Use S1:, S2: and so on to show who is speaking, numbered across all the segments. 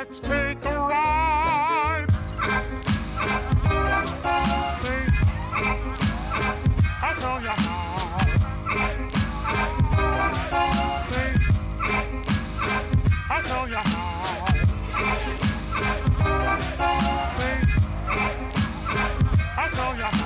S1: Let's take a ride. I'll show you how. I'll show you how. I'll show you how.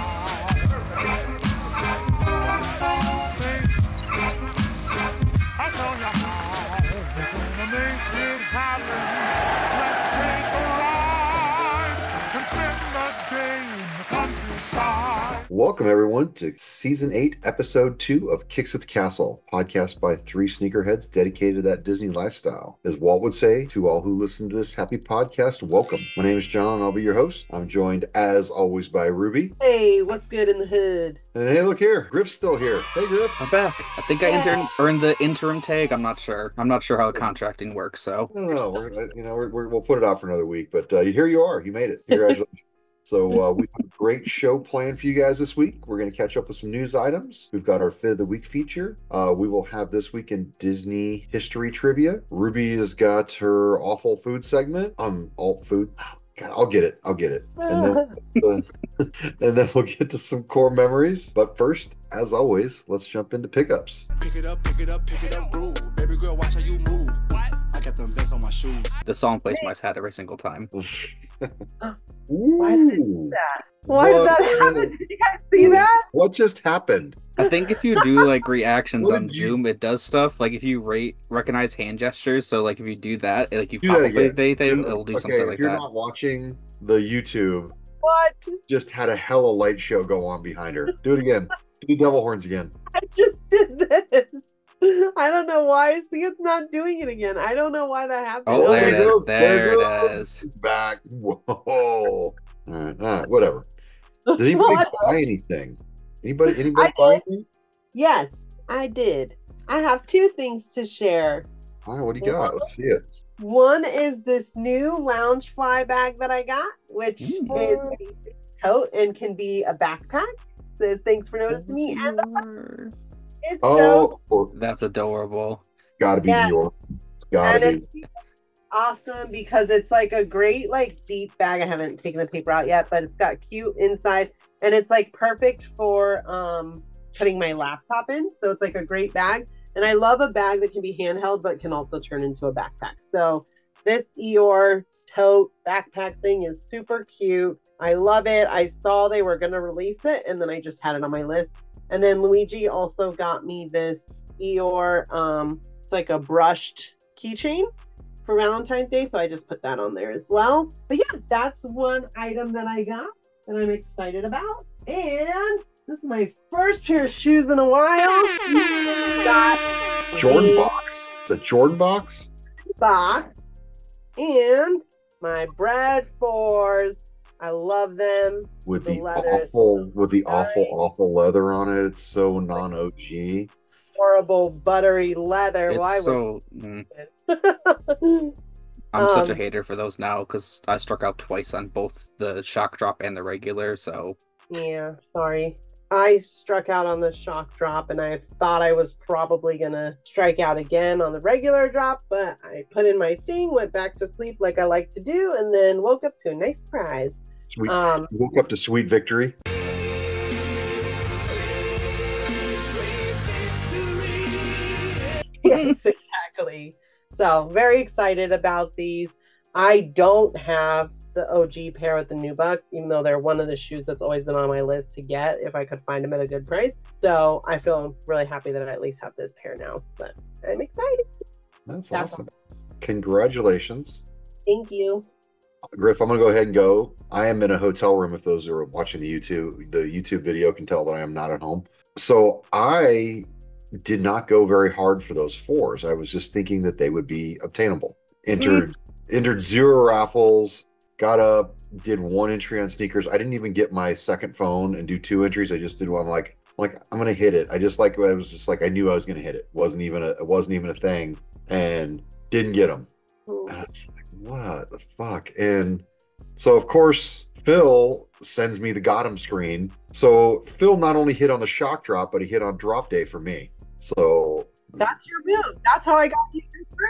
S2: Welcome, everyone, to season eight, episode two of Kicks at the Castle, podcast by three sneakerheads dedicated to that Disney lifestyle. As Walt would say to all who listen to this happy podcast, welcome. My name is John, and I'll be your host. I'm joined, as always, by Ruby.
S3: Hey, what's good in the hood?
S2: And hey, look here, Griff's still here. Hey, Griff.
S4: I'm back. I think I intern, earned the interim tag. I'm not sure. I'm not sure how the contracting works. So
S2: I don't know. We're, you know, we're, we're, we'll put it out for another week, but uh, here you are. You made it. Congratulations. So uh, we have a great show planned for you guys this week. We're going to catch up with some news items. We've got our Fit of the Week feature. Uh, we will have this week in Disney history trivia. Ruby has got her awful food segment. Um, alt food. Oh, God, I'll get it. I'll get it. And then, uh, and then we'll get to some core memories. But first, as always, let's jump into pickups.
S5: Pick it up, pick it up, pick it up. Baby girl, watch how you move. I got them vents on my shoes.
S4: the song plays my head every single time.
S3: Why did it do that? Why did that
S2: What?
S3: happen? Did you guys see that?
S2: what just happened?
S4: I think if you do like reactions on
S2: did you-
S4: Zoom, it does stuff. Like if you rate recognize hand gestures, so like if you do that, like you
S2: Do
S4: pop
S2: that
S4: up
S2: again.
S4: anything, it'll do
S2: okay,
S4: something like that.
S2: if you're not watching the YouTube,
S3: What?
S2: just had a hella light show go on behind her. Do it again. Do the devil horns again.
S3: I just did this. I don't know why. See, it's not doing it again. I don't know why that happened.
S4: Oh, there it is.
S2: goes,
S4: There it
S2: goes.
S4: is.
S2: It's back. Whoa. All right, all right, whatever. Did anybody buy anything? Anybody? Anybody
S3: I
S2: buy
S3: did.
S2: anything?
S3: Yes, I did. I have two things to share.
S2: All right, what do you got? Let's see it.
S3: One is this new Loungefly bag that I got, which is
S2: Mm.
S3: a tote and can be a backpack. Says thanks for noticing me. And it's.
S2: Oh, oh,
S4: That's adorable.
S2: gotta be
S3: Yeah.
S2: New York. It's gotta
S3: and
S2: be.
S3: awesome because it's like a great like deep bag i haven't taken the paper out yet but it's got cute inside and it's like perfect for um putting my laptop in so it's like a great bag and i love a bag that can be handheld but can also turn into a backpack so this eeyore tote backpack thing is super cute i love it i saw they were going to release it and then i just had it on my list and then luigi also got me this eeyore um it's like a brushed keychain for Valentine's Day, so I just put that on there as well. But yeah, that's one item that I got that I'm excited about. And this is my first pair of shoes in a while. got
S2: Jordan box. It's a Jordan box.
S3: box and my Bred fours. I love them.
S2: with
S3: The
S2: the awful with the
S3: nice.
S2: awful awful leather on it. It's so non OG.
S3: Horrible buttery leather.
S4: It's
S3: Why
S4: so. mm,
S3: would
S4: I'm such a
S3: Um,
S4: hater for those now because I struck out twice on both the shock drop and the regular. So
S3: Yeah, sorry. I struck out on the shock drop and I thought I was probably gonna strike out again on the regular drop, but I put in my thing, went back to sleep like I like to do, and then woke up to a nice surprise.
S2: Sweet.
S3: Um,
S2: Woke up to sweet victory.
S3: yes, exactly. So very excited about these. I don't have the OG pair with the nubuck, even though they're one of the shoes that's always been on my list to get if I could find them at a good price. So I feel really happy that I at least have this pair now. But I'm excited.
S2: That's
S3: That's
S2: awesome. Congratulations.
S3: Thank you.
S2: Griff, I'm gonna go ahead and go. I am in a hotel room. If those who are watching the YouTube, the YouTube video can tell that I am not at home. So I did not go very hard for those fours. I was just thinking that they would be obtainable. Entered mm-hmm. entered zero raffles, got up, did one entry on sneakers. I didn't even get my second phone and do two entries. I just did one like like I'm gonna hit it. I just like I was just like I knew I was gonna hit it. wasn't even a it wasn't even a thing, and didn't get them. And I was like, what the fuck? And so, of course, Phil sends me the got him screen. So, Phil not only hit on the shock drop, but he hit on drop day for me. So,
S3: That's your move. That's how I got you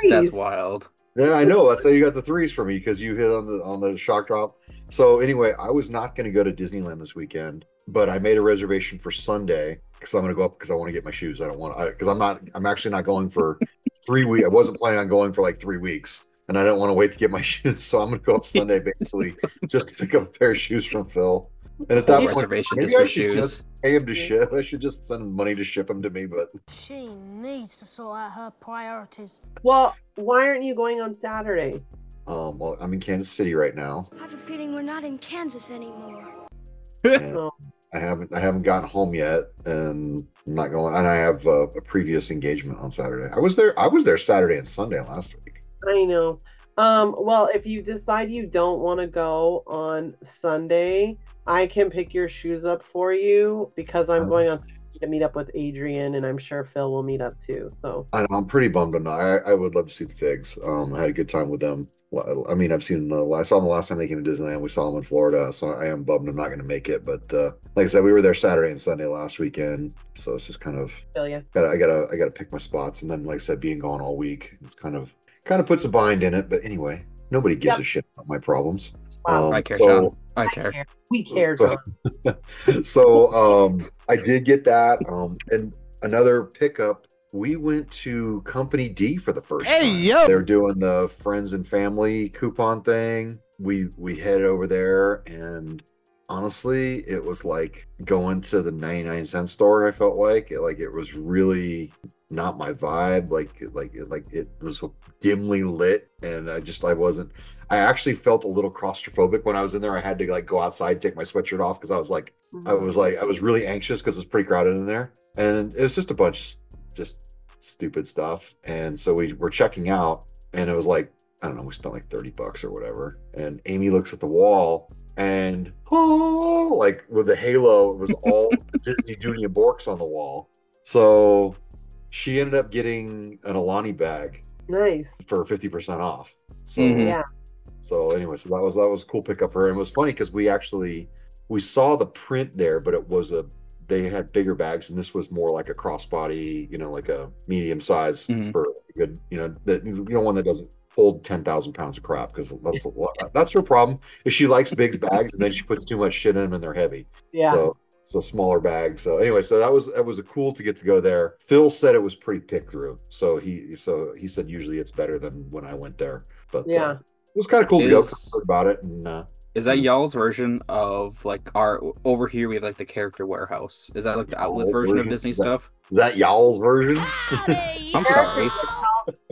S3: your
S4: that's wild.
S2: Yeah, I know. That's how you got the threes for me because you hit on the on the shock drop. So anyway, I was not going to go to Disneyland this weekend, but I made a reservation for Sunday because I'm going to go up because I want to get my shoes. I don't want to because I'm not. I'm actually not going for three weeks. I wasn't planning on going for like three weeks, and I don't want to wait to get my shoes. So I'm going to go up Sunday basically just to pick up a pair of shoes from Phil. And at that point,
S4: reservation
S2: maybe
S4: just
S2: I
S4: for
S2: should
S4: shoes.
S2: just pay him to ship. I should just send money to ship them to me, but
S6: She needs to sort out her priorities.
S3: Well, why aren't you going on Saturday?
S2: um, well, I'm in Kansas City right now.
S7: I have a feeling we're not in Kansas anymore.
S3: Oh.
S2: I haven't I haven't gotten home yet, and I'm not going. And I have a, a previous engagement on Saturday. I was there. I was there Saturday and Sunday last week.
S3: I know. Um, well, if you decide you don't want to go on Sunday, I can pick your shoes up for you because I'm
S2: Oh.
S3: going on to meet up with Adrian, and I'm sure Phil will meet up too. So
S2: I know, I'm pretty bummed. I'm not. I, I would love to see the Figs. Um, I had a good time with them. I mean, I've seen the. I saw them the last time they came to Disneyland. We saw them in Florida, so I am bummed. I'm not going to make it. But uh, like I said, we were there Saturday and Sunday last weekend, so it's just kind of
S3: Phil, yeah.
S2: got. I gotta. I gotta pick my spots, and then like I said, being gone all week, it's kind of kind of puts a bind in it. But anyway, nobody gives
S3: Yep.
S2: a shit about my problems.
S3: Wow.
S2: Um,
S4: I care,
S2: so-
S4: Sean. I care.
S3: We care,
S2: So- so um I did get that. Um and another pickup. We went to Company D for the first
S5: Hey,
S2: time.
S5: yo!
S2: They're doing the friends and family coupon thing. We we headed over there and honestly it was like going to the 99 cent store i felt like it, like it was really not my vibe like like like it was dimly lit and i just i wasn't i actually felt a little claustrophobic when i was in there i had to like go outside take my sweatshirt off because i was like I mm-hmm. was like, I was really anxious because it's pretty crowded in there, and it was just a bunch of just stupid stuff. And so we were checking out, and it was like, I don't know, we spent like thirty bucks or whatever. And Amy looks at the wall, and oh, like with the halo, it was all Dooney and Bourkes on the wall. So she ended up getting an Alani bag
S3: nice.
S2: for fifty percent off. So
S4: Mhm.
S3: Yeah.
S2: so anyway, so that was that was a cool pickup for her. And it was funny because we actually we saw the print there, but it was a they had bigger bags, and this was more like a crossbody, you know, like a medium size
S4: Mhm.
S2: for a good, you know, that you know one that doesn't hold ten thousand pounds of crap because that's a lot. That's her problem. Is she likes big bags and then she puts too much shit in them and they're heavy.
S3: Yeah.
S2: So it's a smaller bag. So anyway, so that was that was a cool to get to go there. Phil said it was pretty pick through. So he so he said usually it's better than when I went there. But
S3: Yeah.
S2: uh, it was kind of cool to go 'cause
S4: Is-
S2: I heard about it and uh,
S4: Is that y'all's version of like our over here we have like the character warehouse? Is that like the outlet
S2: Y'all's
S4: version of? Disney
S2: Is that-
S4: stuff?
S2: is that y'all's version?
S4: I'm sorry.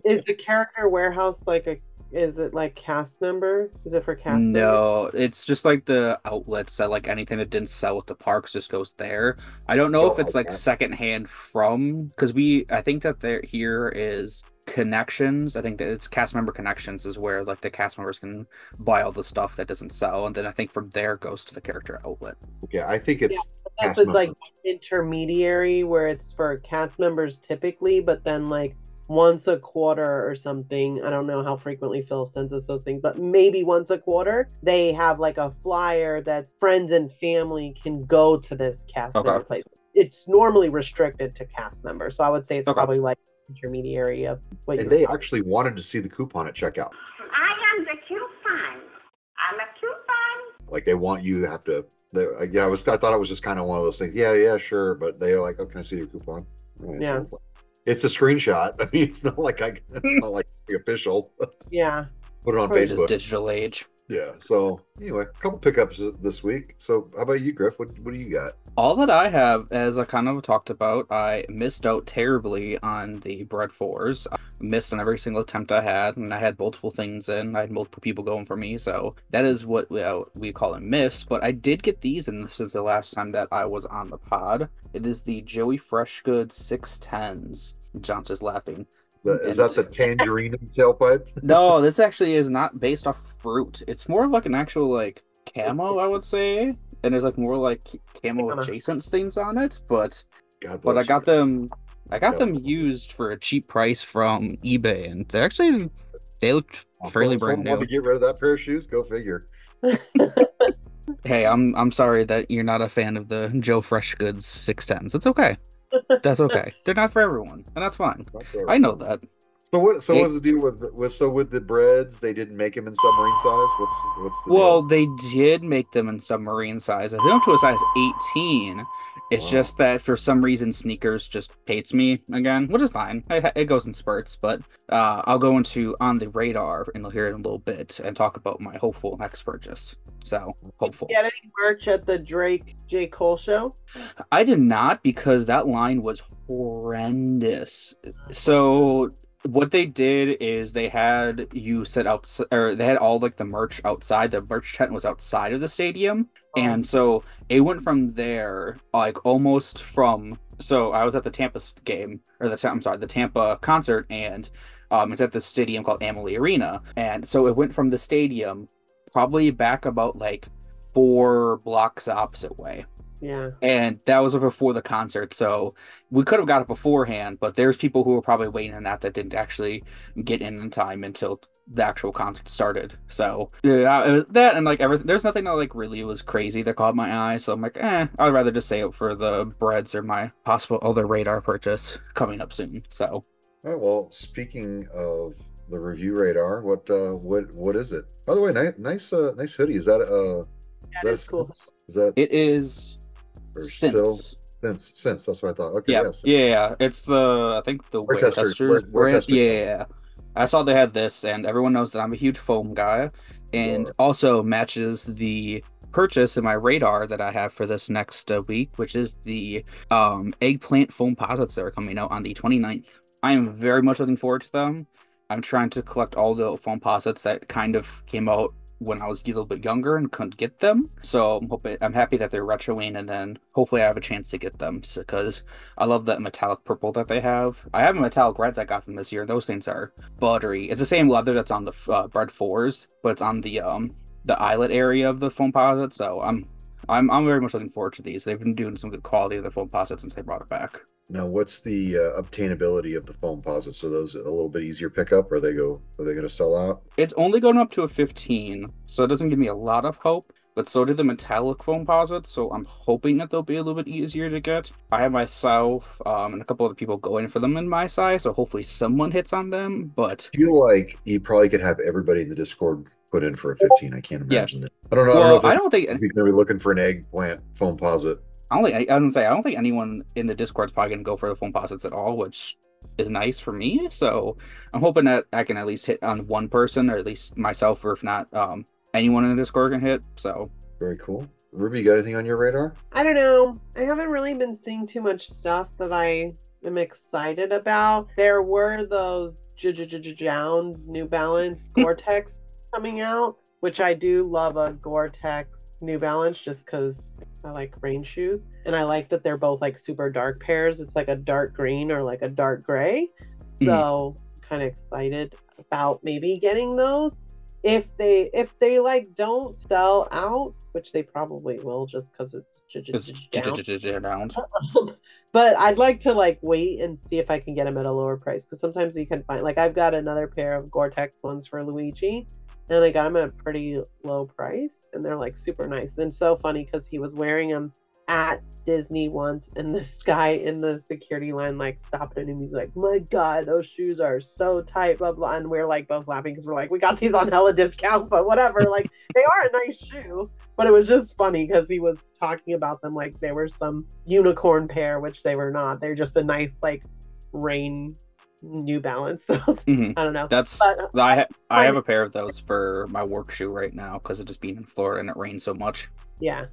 S3: Is the character warehouse like a? Is it like cast member? Is it for cast? members?
S4: No, it's just like the outlets that like anything that didn't sell at the parks just goes there. I don't know
S2: So
S4: if oh, it's
S2: like
S4: like secondhand from because we I think that there here is connections. I think that it's cast member connections is where like the cast members can buy all the stuff that doesn't sell, and then I think from there goes to the character outlet.
S2: Okay, I think it's
S3: That's
S2: cast
S3: with like intermediary where it's for cast members typically, but then like once a quarter or something. I don't know how frequently Phil sends us those things, but maybe once a quarter they have like a flyer that's friends and family can go to this cast
S4: Okay.
S3: member place. It's normally restricted to cast members, so I would say it's
S4: Okay.
S3: probably like intermediary of what
S2: and
S3: you
S2: they actually wanted to see the coupon at checkout.
S8: I am the coupon. I'm a coupon.
S2: Like they want you to have to. They, uh, yeah, I was. I thought it was just kind of one of those things. Yeah, yeah, sure. But they're like, "Oh, can I see your coupon?" Right.
S3: Yeah.
S2: It's, a screenshot. I mean, it's not like I. It's not like the official.
S3: yeah.
S2: Put it on
S3: Probably
S4: It's
S2: Facebook.
S4: digital age.
S2: Yeah. So anyway, a couple pickups this week. So how about you, Griff? What What do you got?
S4: All that I have, as I kind of talked about, I missed out terribly on the bread fours. I missed on every single attempt I had, and I had multiple things in. I had multiple people going for me, so that is what we, uh, we call a miss. But I did get these, and this is the last time that I was on the pod. It is the Joey Fresh Freshgood six tens. John's just laughing.
S2: The, is that the tangerine tailpipe?
S4: No, this actually is not based off fruit. It's more of like an actual like camo, I would say. And there's like more like camo adjacent things on it, but
S2: God
S4: but I got
S2: you.
S4: them I got
S2: Yep.
S4: them used for a cheap price from eBay and they're actually they looked fairly
S2: someone
S4: brand
S2: wanted
S4: new.
S2: to get rid of that pair of shoes. Go figure.
S4: Hey, I'm I'm sorry that you're not a fan of the Joe Freshgoods 610s. It's okay. That's okay. They're not for everyone, and that's fine. I know that.
S2: So what? So
S4: It-
S2: what's the deal with with so with the breads? They didn't make them in submarine size. What's what's the
S4: Well,
S2: deal?
S4: they did make them in submarine size. I think up to a size 18. It's
S2: Wow.
S4: just that for some reason sneakers just hates me again, which is fine. It, it goes in spurts, but uh, I'll go into on the radar in here in a little bit and talk about my hopeful next purchase. So hopeful.
S3: Get any merch at the Drake J Cole show?
S4: I did not because that line was horrendous. So what they did is they had you set out or they had all like the merch outside. The merch tent was outside of the stadium. And so it went from there, like almost from. So I was at the Tampa game, or the I'm sorry, the Tampa concert, and um, it's at the stadium called Amalie Arena. And so it went from the stadium, probably back about like four blocks opposite way
S3: Yeah.
S4: and that was before the concert so we could have got it beforehand but there's people who were probably waiting on that that didn't actually get in in time until the actual concert started so yeah it was that and like everything there's nothing that like really was crazy that caught my eye so i'm like eh i'd rather just save it for the breads or my possible other radar purchase coming up soon so
S2: All right, well, speaking of the review radar, what uh what what is it? By the way, nice nice uh nice hoodie. Is that uh
S3: Yeah,
S2: is that
S3: it's cool.
S2: Is that
S4: it is
S2: or
S4: since
S2: still since since that's what I thought. Okay,
S4: yeah,
S2: yes.
S4: yeah, yeah. It's the I think the
S2: Worcester-
S4: brand. Yeah. I saw they had this, and everyone knows that I'm a huge foam guy, and also matches the purchase in my radar that I have for this next uh, week, which is the um, eggplant Foamposites that are coming out on the 29th. I am very much looking forward to them. I'm trying to collect all the Foamposites that kind of came out when I was a little bit younger and couldn't get them. So I'm hoping I'm happy that they're retroing, and then hopefully I have a chance to get them because I love that metallic purple that they have. I have a metallic reds I got them this year. Those things are buttery. It's the same leather that's on the uh, bread fours, but it's on the um the eyelet area of the Foamposite. So I'm I'm I'm very much looking forward to these. They've been doing some good quality of the Foamposite since they brought it back.
S2: Now, what's the uh, obtainability of the Foamposites? Are those a little bit easier pickup, or they go? Are they going to sell out?
S4: It's only going up to a 15, so it doesn't give me a lot of hope. But so did the metallic Foamposites, so I'm hoping that they'll be a little bit easier to get. I have myself um, and a couple other people going for them in my size, so hopefully someone hits on them. But
S2: I feel like you probably could have everybody in the Discord put in for a 15. I can't
S4: Yeah.
S2: imagine it. I don't know. I don't know if
S4: I don't think
S2: you're going to be looking for an eggplant foam posit.
S4: I don't think I, I was gonna say I don't think anyone in the Discord's probably gonna go for the Foamposites at all, which is nice for me. So I'm hoping that I can at least hit on one person, or at least myself, or if not, um, anyone in the Discord can hit. So
S2: Very cool. Ruby, you got anything on your radar?
S3: I don't know. I haven't really been seeing too much stuff that I am excited about. There were those Jounds New Balance Gore-Tex coming out, which I do love a Gore-Tex New Balance just because I like rain shoes. And I like that they're both like super dark pairs. It's like a dark green or like a dark gray.
S4: Mhm.
S3: So kind of excited about maybe getting those. If they if they like don't sell out, which they probably will just because it's
S4: it's
S3: down. but I'd like to like wait and see if I can get them at a lower price because sometimes you can find like I've got another pair of Gore-Tex ones for Luigi, and I got them at a pretty low price, and they're like super nice and so funny because he was wearing them at Disney once, and this guy in the security line like stopped him and he's like, "My God, those shoes are so tight," blah blah, and we're like both laughing because we're like, "We got these on hella discount, but whatever." like they are a nice shoe, but it was just funny because he was talking about them like they were some unicorn pair, which they were not. They're just a nice like rain New Balance. So
S4: Mhm.
S3: I don't know.
S4: That's
S3: But-
S4: I ha- I have a pair of those for my work shoe right now because of just being in Florida and it rains so much.
S3: Yeah,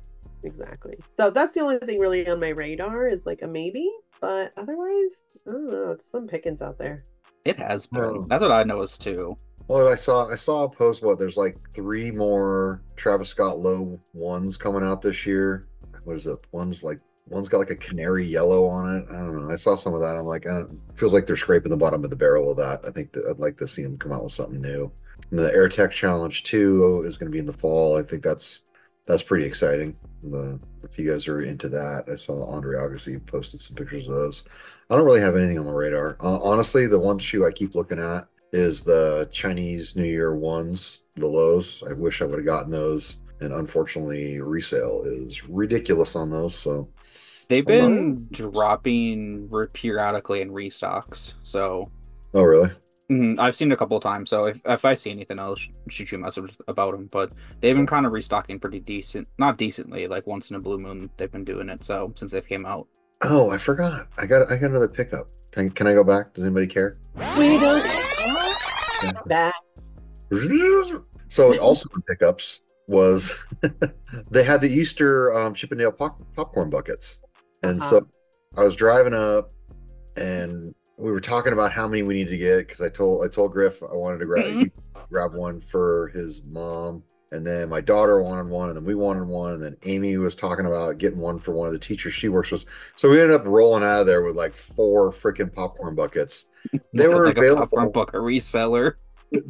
S3: exactly. So that's the only thing really on my radar is like a maybe, but otherwise, I don't know. It's some pickings out there.
S4: It has been.
S2: Oh.
S4: That's what I noticed too.
S2: Well, I saw I saw a post. What there's like three more Travis Scott low ones coming out this year. What is it? One's like one's got like a canary yellow on it. I don't know. I saw some of that. I'm like, uh, it feels like they're scraping the bottom of the barrel of that. I think that I'd like to see them come out with something new. And the AirTech Challenge Two is going to be in the fall. I think that's that's pretty exciting. The, if you guys are into that, I saw Andre Agassi posted some pictures of those. I don't really have anything on the radar. Uh, honestly, the one shoe I keep looking at is the Chinese New Year ones, the lows. I wish I would have gotten those. And unfortunately, resale is ridiculous on those. So,
S4: They've
S2: Hold
S4: been dropping re- periodically in restocks. So
S2: oh, really?
S4: Mhm, I've seen it a couple of times, so if, if I see anything, I'll sh- shoot you a message about them. But they've been kind of restocking pretty decent, not decently, like once in a blue moon. They've been doing it so since they've came out.
S2: Oh, I forgot. I got I got another pickup. Can, can I go back? Does anybody care?
S3: We don't back.
S2: So also in pickups was they had the Easter um, Chip 'n' Dale pop- popcorn buckets, and
S3: Uh-huh.
S2: so I was driving up, and we were talking about how many we needed to get because I told I told Griff I wanted to grab grab one for his mom, and then my daughter wanted one, and then we wanted one, and then Amy was talking about getting one for one of the teachers she works with. So we ended up rolling out of there with like four freaking popcorn buckets. They were
S4: like a
S2: available
S4: popcorn bucket reseller.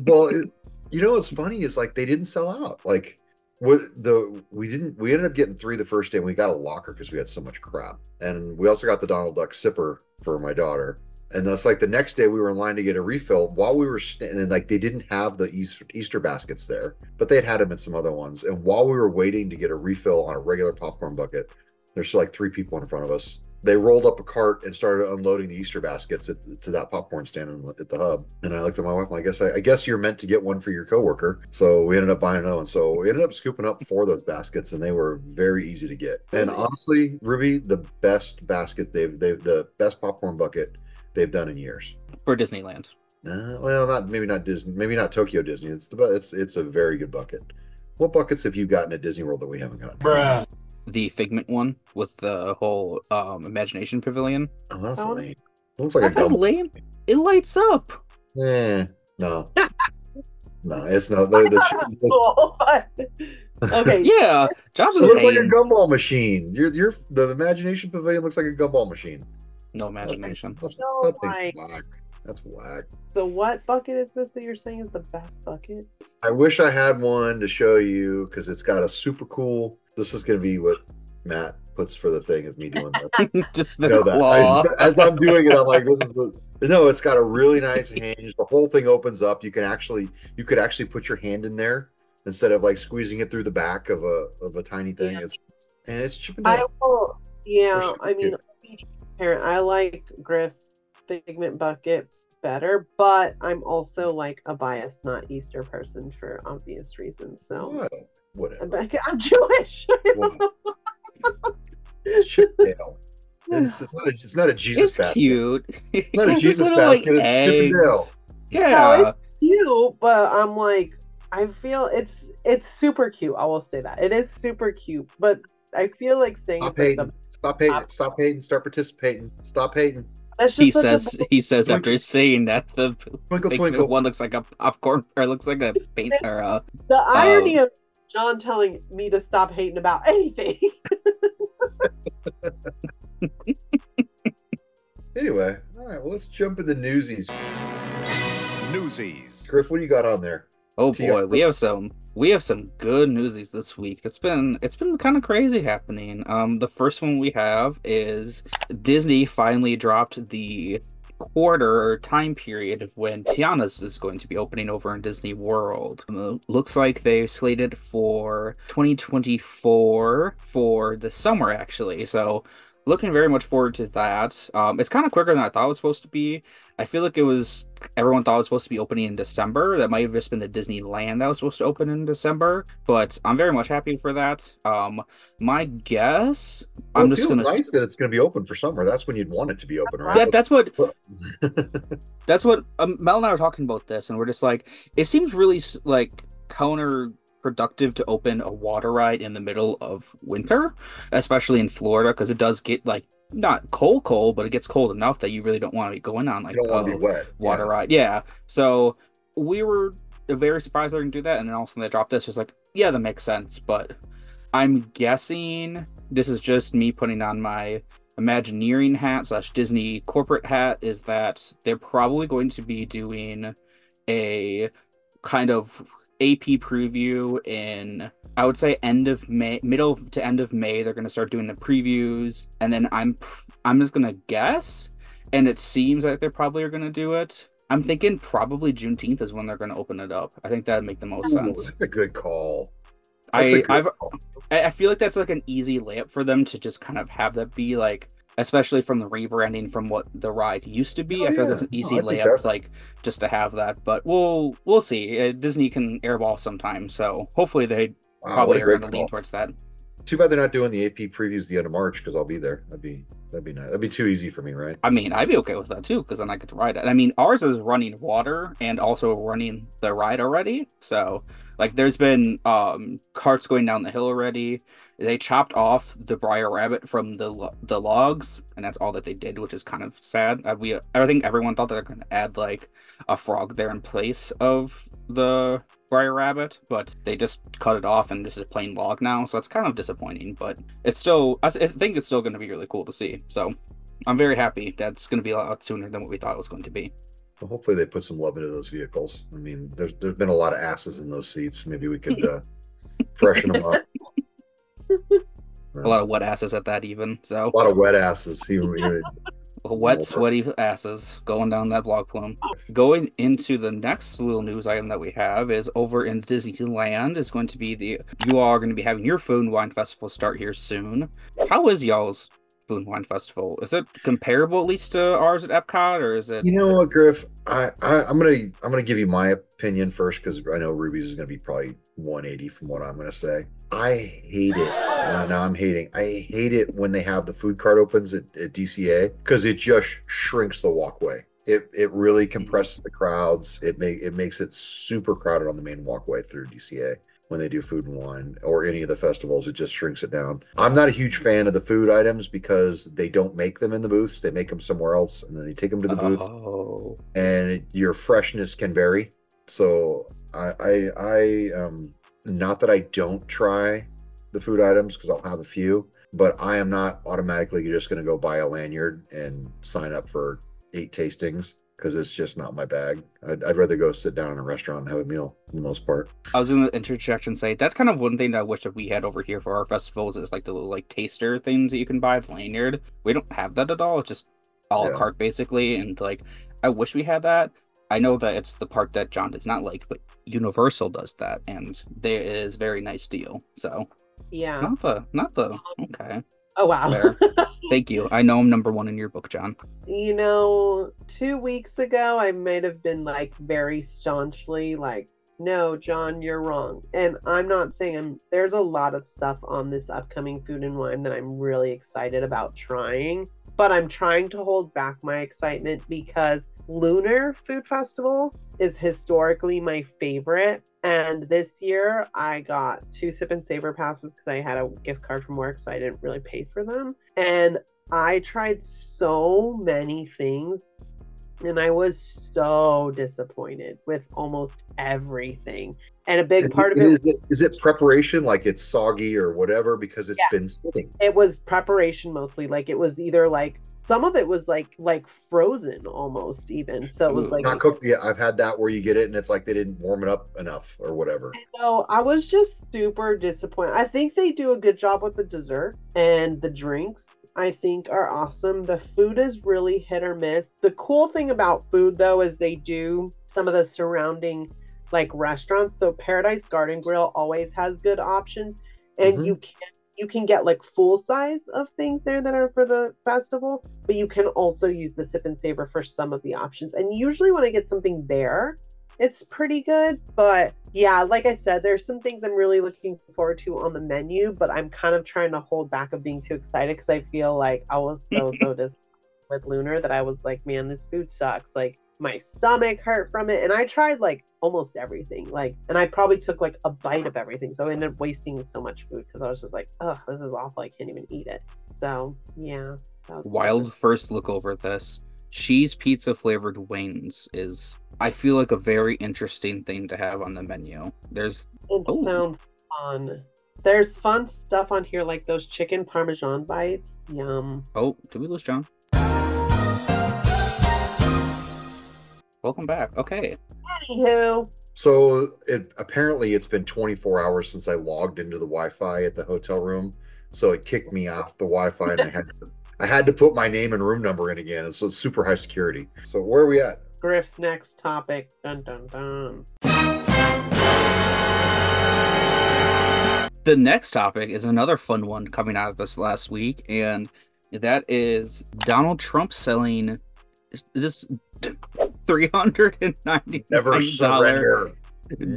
S2: well it, you know what's funny is like they didn't sell out like the we didn't we ended up getting three the first day and we got a locker because we had so much crap. And we also got the donald duck sipper for my daughter. And that's like the next day we were in line to get a refill while we were st- and like they didn't have the easter, easter baskets there but they had had them in some other ones. And while we were waiting to get a refill on a regular popcorn bucket there's like three people in front of us they rolled up a cart and started unloading the Easter baskets at, to that popcorn stand at the hub. And I looked at my wife. I guess I, I guess you're meant to get one for your coworker. So we ended up buying another one. So we ended up scooping up four of those baskets, and they were very easy to get. And honestly, Ruby, the best basket they've they've the best popcorn bucket they've done in years.
S4: for Disneyland.
S2: Uh, well, not maybe not Disney, maybe not Tokyo Disney. It's the it's it's a very good bucket. What buckets have you gotten at Disney World that we haven't gotten?
S4: The Figment one with the whole um, Imagination Pavilion.
S2: Oh, that's
S3: Oh.
S2: lame. Looks like a
S4: That's lame. It lights up.
S2: Eh, no. no, it's not. The, the,
S3: okay.
S4: Yeah, Josh
S2: it
S4: is
S2: looks like a gumball machine. Your your the imagination pavilion looks like a gumball machine.
S4: No imagination.
S2: That's,
S3: No,
S2: that whack. That's whack.
S3: So what bucket is this that you're saying is the best bucket?
S2: I wish I had one to show you because it's got a super cool. This is going to be what Matt puts for the thing. Is me doing this.
S4: Just
S2: You
S4: the
S2: know that. I just- as I'm doing it, I'm like, this is the. No, it's got a really nice hinge. The whole thing opens up. You can actually, you could actually put your hand in there instead of like squeezing it through the back of a of a tiny thing.
S3: Yeah.
S2: It's and it's chipping
S3: I will. Yeah, I mean, I'll be transparent. I like Griff's Figment bucket better, but I'm also like a biased, not Easter person for obvious reasons. So
S2: What?
S3: I'm, back- I'm Jewish.
S2: Whatever. It's Chip 'n' Dale. It's, it's not a it's not a Jesus
S4: It's
S2: basket.
S4: cute.
S2: not a
S4: It's
S2: Jesus
S4: little,
S2: basket, it's Chip 'n' Dale.
S4: eggs. Yeah.
S3: cute, but I'm like, I feel it's it's super cute. I will say that it is super cute, but I feel like saying
S2: Stop
S3: it's like
S2: hating. Stop hating. Stop hating. Start participating. Stop hating.
S4: He
S3: such a
S4: says he says after saying that the
S2: Twinkle twinkle.
S4: one looks like a popcorn or looks like a paint or a
S3: The irony
S4: Um,
S3: of John telling me to stop hating about anything.
S2: Anyway, all right. Well, let's jump into newsies.
S5: Newsies.
S2: Griff, what do you got on there?
S4: Oh
S2: So you
S4: boy, we have some we have some good newsies this week. It's been it's been kind of crazy happening. Um, the first one we have is Disney finally dropped the quarter or time period of when Tiana's is going to be opening over in Disney World. Uh, looks like they slated for 2024 for the summer actually. So looking very much forward to that. Um, it's kind of quicker than I thought it was supposed to be. I feel like it was everyone thought it was supposed to be opening in December. That might have just been the Disneyland that was supposed to open in December, but I'm very much happy for that. Um, my guess,
S2: Well,
S4: I'm just gonna.
S2: nice that it's going to be open for summer. That's when you'd want it to be open, right?
S4: That, that's what that's what um, Mel and I were talking about this, and we're just like, it seems really like like counterproductive to open a water ride in the middle of winter, especially in Florida, because it does get like not cold, cold, but it gets cold enough that you really don't want to be going on like
S2: you don't want to be wet.
S4: water
S2: Yeah.
S4: ride. Yeah. So we were very surprised they're gonna do that, and then all of a sudden they dropped this. It was like, yeah, that makes sense. But I'm guessing this is just me putting on my Imagineering hat slash Disney corporate hat. Is that they're probably going to be doing a kind of AP preview in I would say end of May, middle to end of May. They're gonna start doing the previews, and then I'm I'm just gonna guess and it seems like they probably are going to do it. I'm thinking probably Juneteenth is when they're going to open it up. I think that'd make the most
S2: Ooh,
S4: sense.
S2: That's a good call. That's
S4: I
S2: good
S4: I've
S2: call.
S4: I I feel like that's like an easy layup for them to just kind of have that be like especially from the rebranding from what the ride used to be.
S2: Oh,
S4: I feel like
S2: yeah.
S4: it's an easy
S2: I think
S4: layup, like just to have that. But we'll we'll see. Uh, Disney can airball sometime, so hopefully they
S2: Wow,
S4: probably are going to lean towards that.
S2: Too bad they're not doing the AP previews the end of March because I'll be there. That'd be that'd be nice. That'd be too easy for me, right?
S4: I mean, I'd be okay with that too, because then I get to ride it. I mean, ours is running water and also running the ride already. So, like, there's been um carts going down the hill already. They chopped off the Br'er Rabbit from the the logs, and that's all that they did, which is kind of sad. Uh, we, I think everyone thought they're going to add like a frog there in place of the Br'er Rabbit, but they just cut it off and this is a plain log now. So it's kind of disappointing, but it's still, I think it's still going to be really cool to see. So I'm very happy that's going to be a lot sooner than what we thought it was going to be.
S2: Well, hopefully they put some love into those vehicles. I mean, there's there's been a lot of asses in those seats. Maybe we could uh, freshen them up.
S4: A lot of wet asses at that, even. So
S2: A lot of wet asses. Even, even-
S4: wet, sweaty asses going down that log flume. Going into the next little news item that we have is over in Disneyland is going to be the you all are going to be having your food and wine festival start here soon. How is y'all's food and wine festival? Is it comparable at least to ours at Epcot, or is it?
S2: you know what, Griff? I, I I'm gonna I'm gonna give you my opinion first because I know Ruby's is gonna be probably 180 from what I'm gonna say. I hate it. Now, now I'm hating. I hate it when they have the food cart opens at, at DCA because it just shrinks the walkway. It it really mm-hmm. compresses the crowds. It make it makes it super crowded on the main walkway through DCA when they do food and wine or any of the festivals. It just shrinks it down. I'm not a huge fan of the food items because they don't make them in the booths. They make them somewhere else and then they take them to the booths
S4: Oh,
S2: and it, your freshness can vary. So I, I, I, um, not that I don't try the food items because I'll have a few, but I am not automatically you're just going to go buy a lanyard and sign up for eight tastings because it's just not my bag. I'd, I'd rather go sit down in a restaurant and have a meal for the most part.
S4: I was going to interject and say that's kind of one thing that I wish that we had over here for our festivals is like the little like taster things that you can buy, the lanyard. We don't have that at all. It's just a la
S2: Yeah.
S4: carte basically, and like I wish we had that. I know that it's the part that John does not like, but Universal does that, and there is very nice deal. So
S3: Yeah.
S4: not the not the okay.
S3: Oh wow.
S4: Thank you. I know I'm number one in your book, John.
S3: you know, two weeks ago, I might have been like very staunchly like, no, John, you're wrong. And I'm not saying I'm, there's a lot of stuff on this upcoming food and wine that I'm really excited about trying, but I'm trying to hold back my excitement because Lunar Food Festival is historically my favorite. And this year I got two sip and savor passes because I had a gift card from work, so I didn't really pay for them. And I tried so many things and I was so disappointed with almost everything. And a big part of it,
S2: is it is it preparation like it's soggy or whatever because it's
S3: Yeah.
S2: been sitting.
S3: it was preparation mostly. Like it was either like some of it was like like frozen almost even. So it was
S4: Ooh,
S3: like
S2: Not cooked. Yeah, I've had that where you get it and it's like they didn't warm it up enough or whatever.
S3: So I was just super disappointed. I think they do a good job with the dessert and the drinks. I think are awesome. The food is really hit or miss. The cool thing about food though is they do some of the surrounding like restaurants. So Paradise Garden Grill always has good options and
S2: Mhm.
S3: you can you can get like full size of things there that are for the festival, but you can also use the sip and savor for some of the options. And usually when I get something there, it's pretty good. But yeah, like I said, there's some things I'm really looking forward to on the menu, but I'm kind of trying to hold back of being too excited because I feel like I was so so disappointed with Lunar that I was like, man, this food sucks. Like my stomach hurt from it, and I tried like almost everything. Like, and I probably took like a bite of everything, so I ended up wasting so much food because I was just like, oh, this is awful. I can't even eat it. So yeah, that was
S4: Wild first look over this. Cheese pizza flavored wings is I feel like a very interesting thing to have on the menu. There's
S3: It
S4: Oh.
S3: sounds fun. There's fun stuff on here like those chicken parmesan bites. Yum.
S4: oh, did we lose John? Welcome back. Okay.
S3: Anywho,
S2: So it apparently it's been 24 hours since I logged into the Wi-Fi at the hotel room. So it kicked me off the Wi-Fi and I had to, I had to put my name and room number in again. So it's super high security. So where are we at?
S3: Griff's next topic. Dun dun dun.
S4: The next topic is another fun one coming out of this last week, and That is Donald Trump selling this three hundred and ninety
S2: Never
S4: dollar
S2: surrender.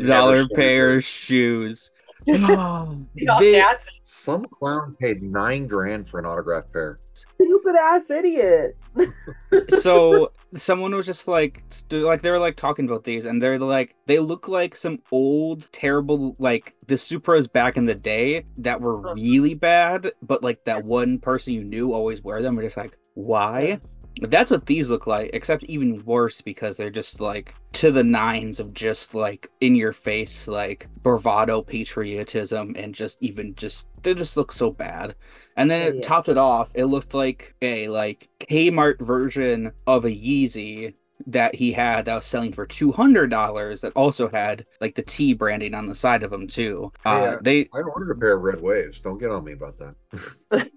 S4: dollar
S2: Never
S4: pair of shoes. Oh,
S3: The
S4: they-
S2: Some clown paid nine grand for an autographed pair.
S3: Stupid ass idiot.
S4: so someone was just like like they were like talking about these and they're like they look like some old terrible like the supras back in the day that were really bad but like that one person you knew always wear them we're just like why But that's what these look like except even worse because they're just like to the nines of just like in your face like bravado patriotism and just even just they just look so bad and then it
S3: Yeah.
S4: topped it off. It looked like a like Kmart version of a Yeezy that he had that was selling for two hundred dollars. That also had like the T branding on the side of them too. Uh,
S2: Yeah.
S4: They
S2: I ordered a pair of red waves. Don't get on me about that.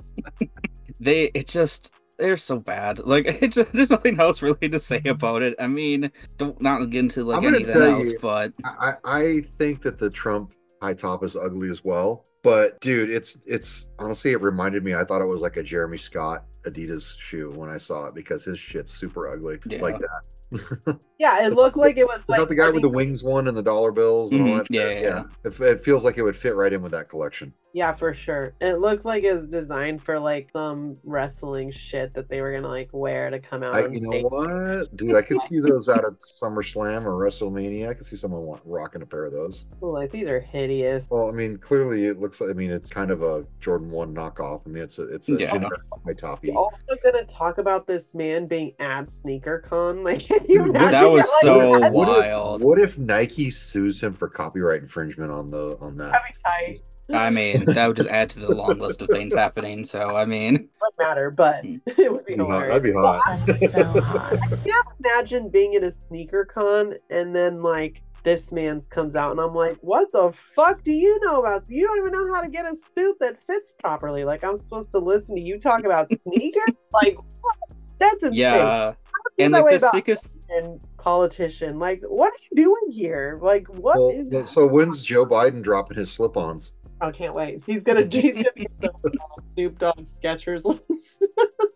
S4: they it just they're so bad. Like it just, there's nothing else really to say mm-hmm. about it. I mean, don't not get into like anything else,
S2: you-
S4: but
S2: I, I think that the Trump high top is ugly as well. But dude, it's it's honestly it reminded me. I thought it was like a Jeremy Scott Adidas shoe when I saw it because his shit's super ugly
S4: Yeah.
S2: like that.
S3: Yeah, it looked like it was like
S2: that the guy with the wings one and the dollar bills and all
S4: Mhm,
S2: that?
S4: yeah,
S2: shit?
S4: yeah,
S2: It, it feels like it would fit right in with that collection.
S3: Yeah, for sure. It looked like it was designed for like some wrestling shit that they were gonna like wear to come out
S2: I, you know what, dude? I could see those out at SummerSlam or WrestleMania. I could see someone want, rocking a pair of those.
S3: Ooh, like these are hideous.
S2: Well, I mean, clearly it looks like. I mean, it's kind of a Jordan One knockoff. I mean, it's a it's a
S4: Yeah.
S2: generic high toppy.
S3: We're also gonna talk about this man being at SneakerCon. Like, can you imagine
S4: that was
S3: like,
S4: so
S3: that?
S2: What if-
S4: wild.
S2: What if Nike sues him for copyright infringement on the on that?
S3: That'd be tight.
S4: I mean that would just add to the long list of things happening. So I mean,
S3: Wouldn't matter, but hmm. it would be
S2: That'd hot.
S3: hilarious.
S2: That'd be hot.
S6: That's so hot.
S3: I can't imagine being in a sneaker con and then like this man's comes out and I'm like, what the fuck do you know about? So you don't even know how to get a suit that fits properly. Like I'm supposed to listen to you talk about sneakers? like what? that's insane.
S4: yeah, and like the sickest
S3: and politician. Like, what are you doing here? Like, what
S2: Well,
S3: is?
S2: the- so when's Joe Biden dropping his slip-ons?
S3: I can't wait. He's gonna he's gonna be the uh, Snoop Dogg Skechers.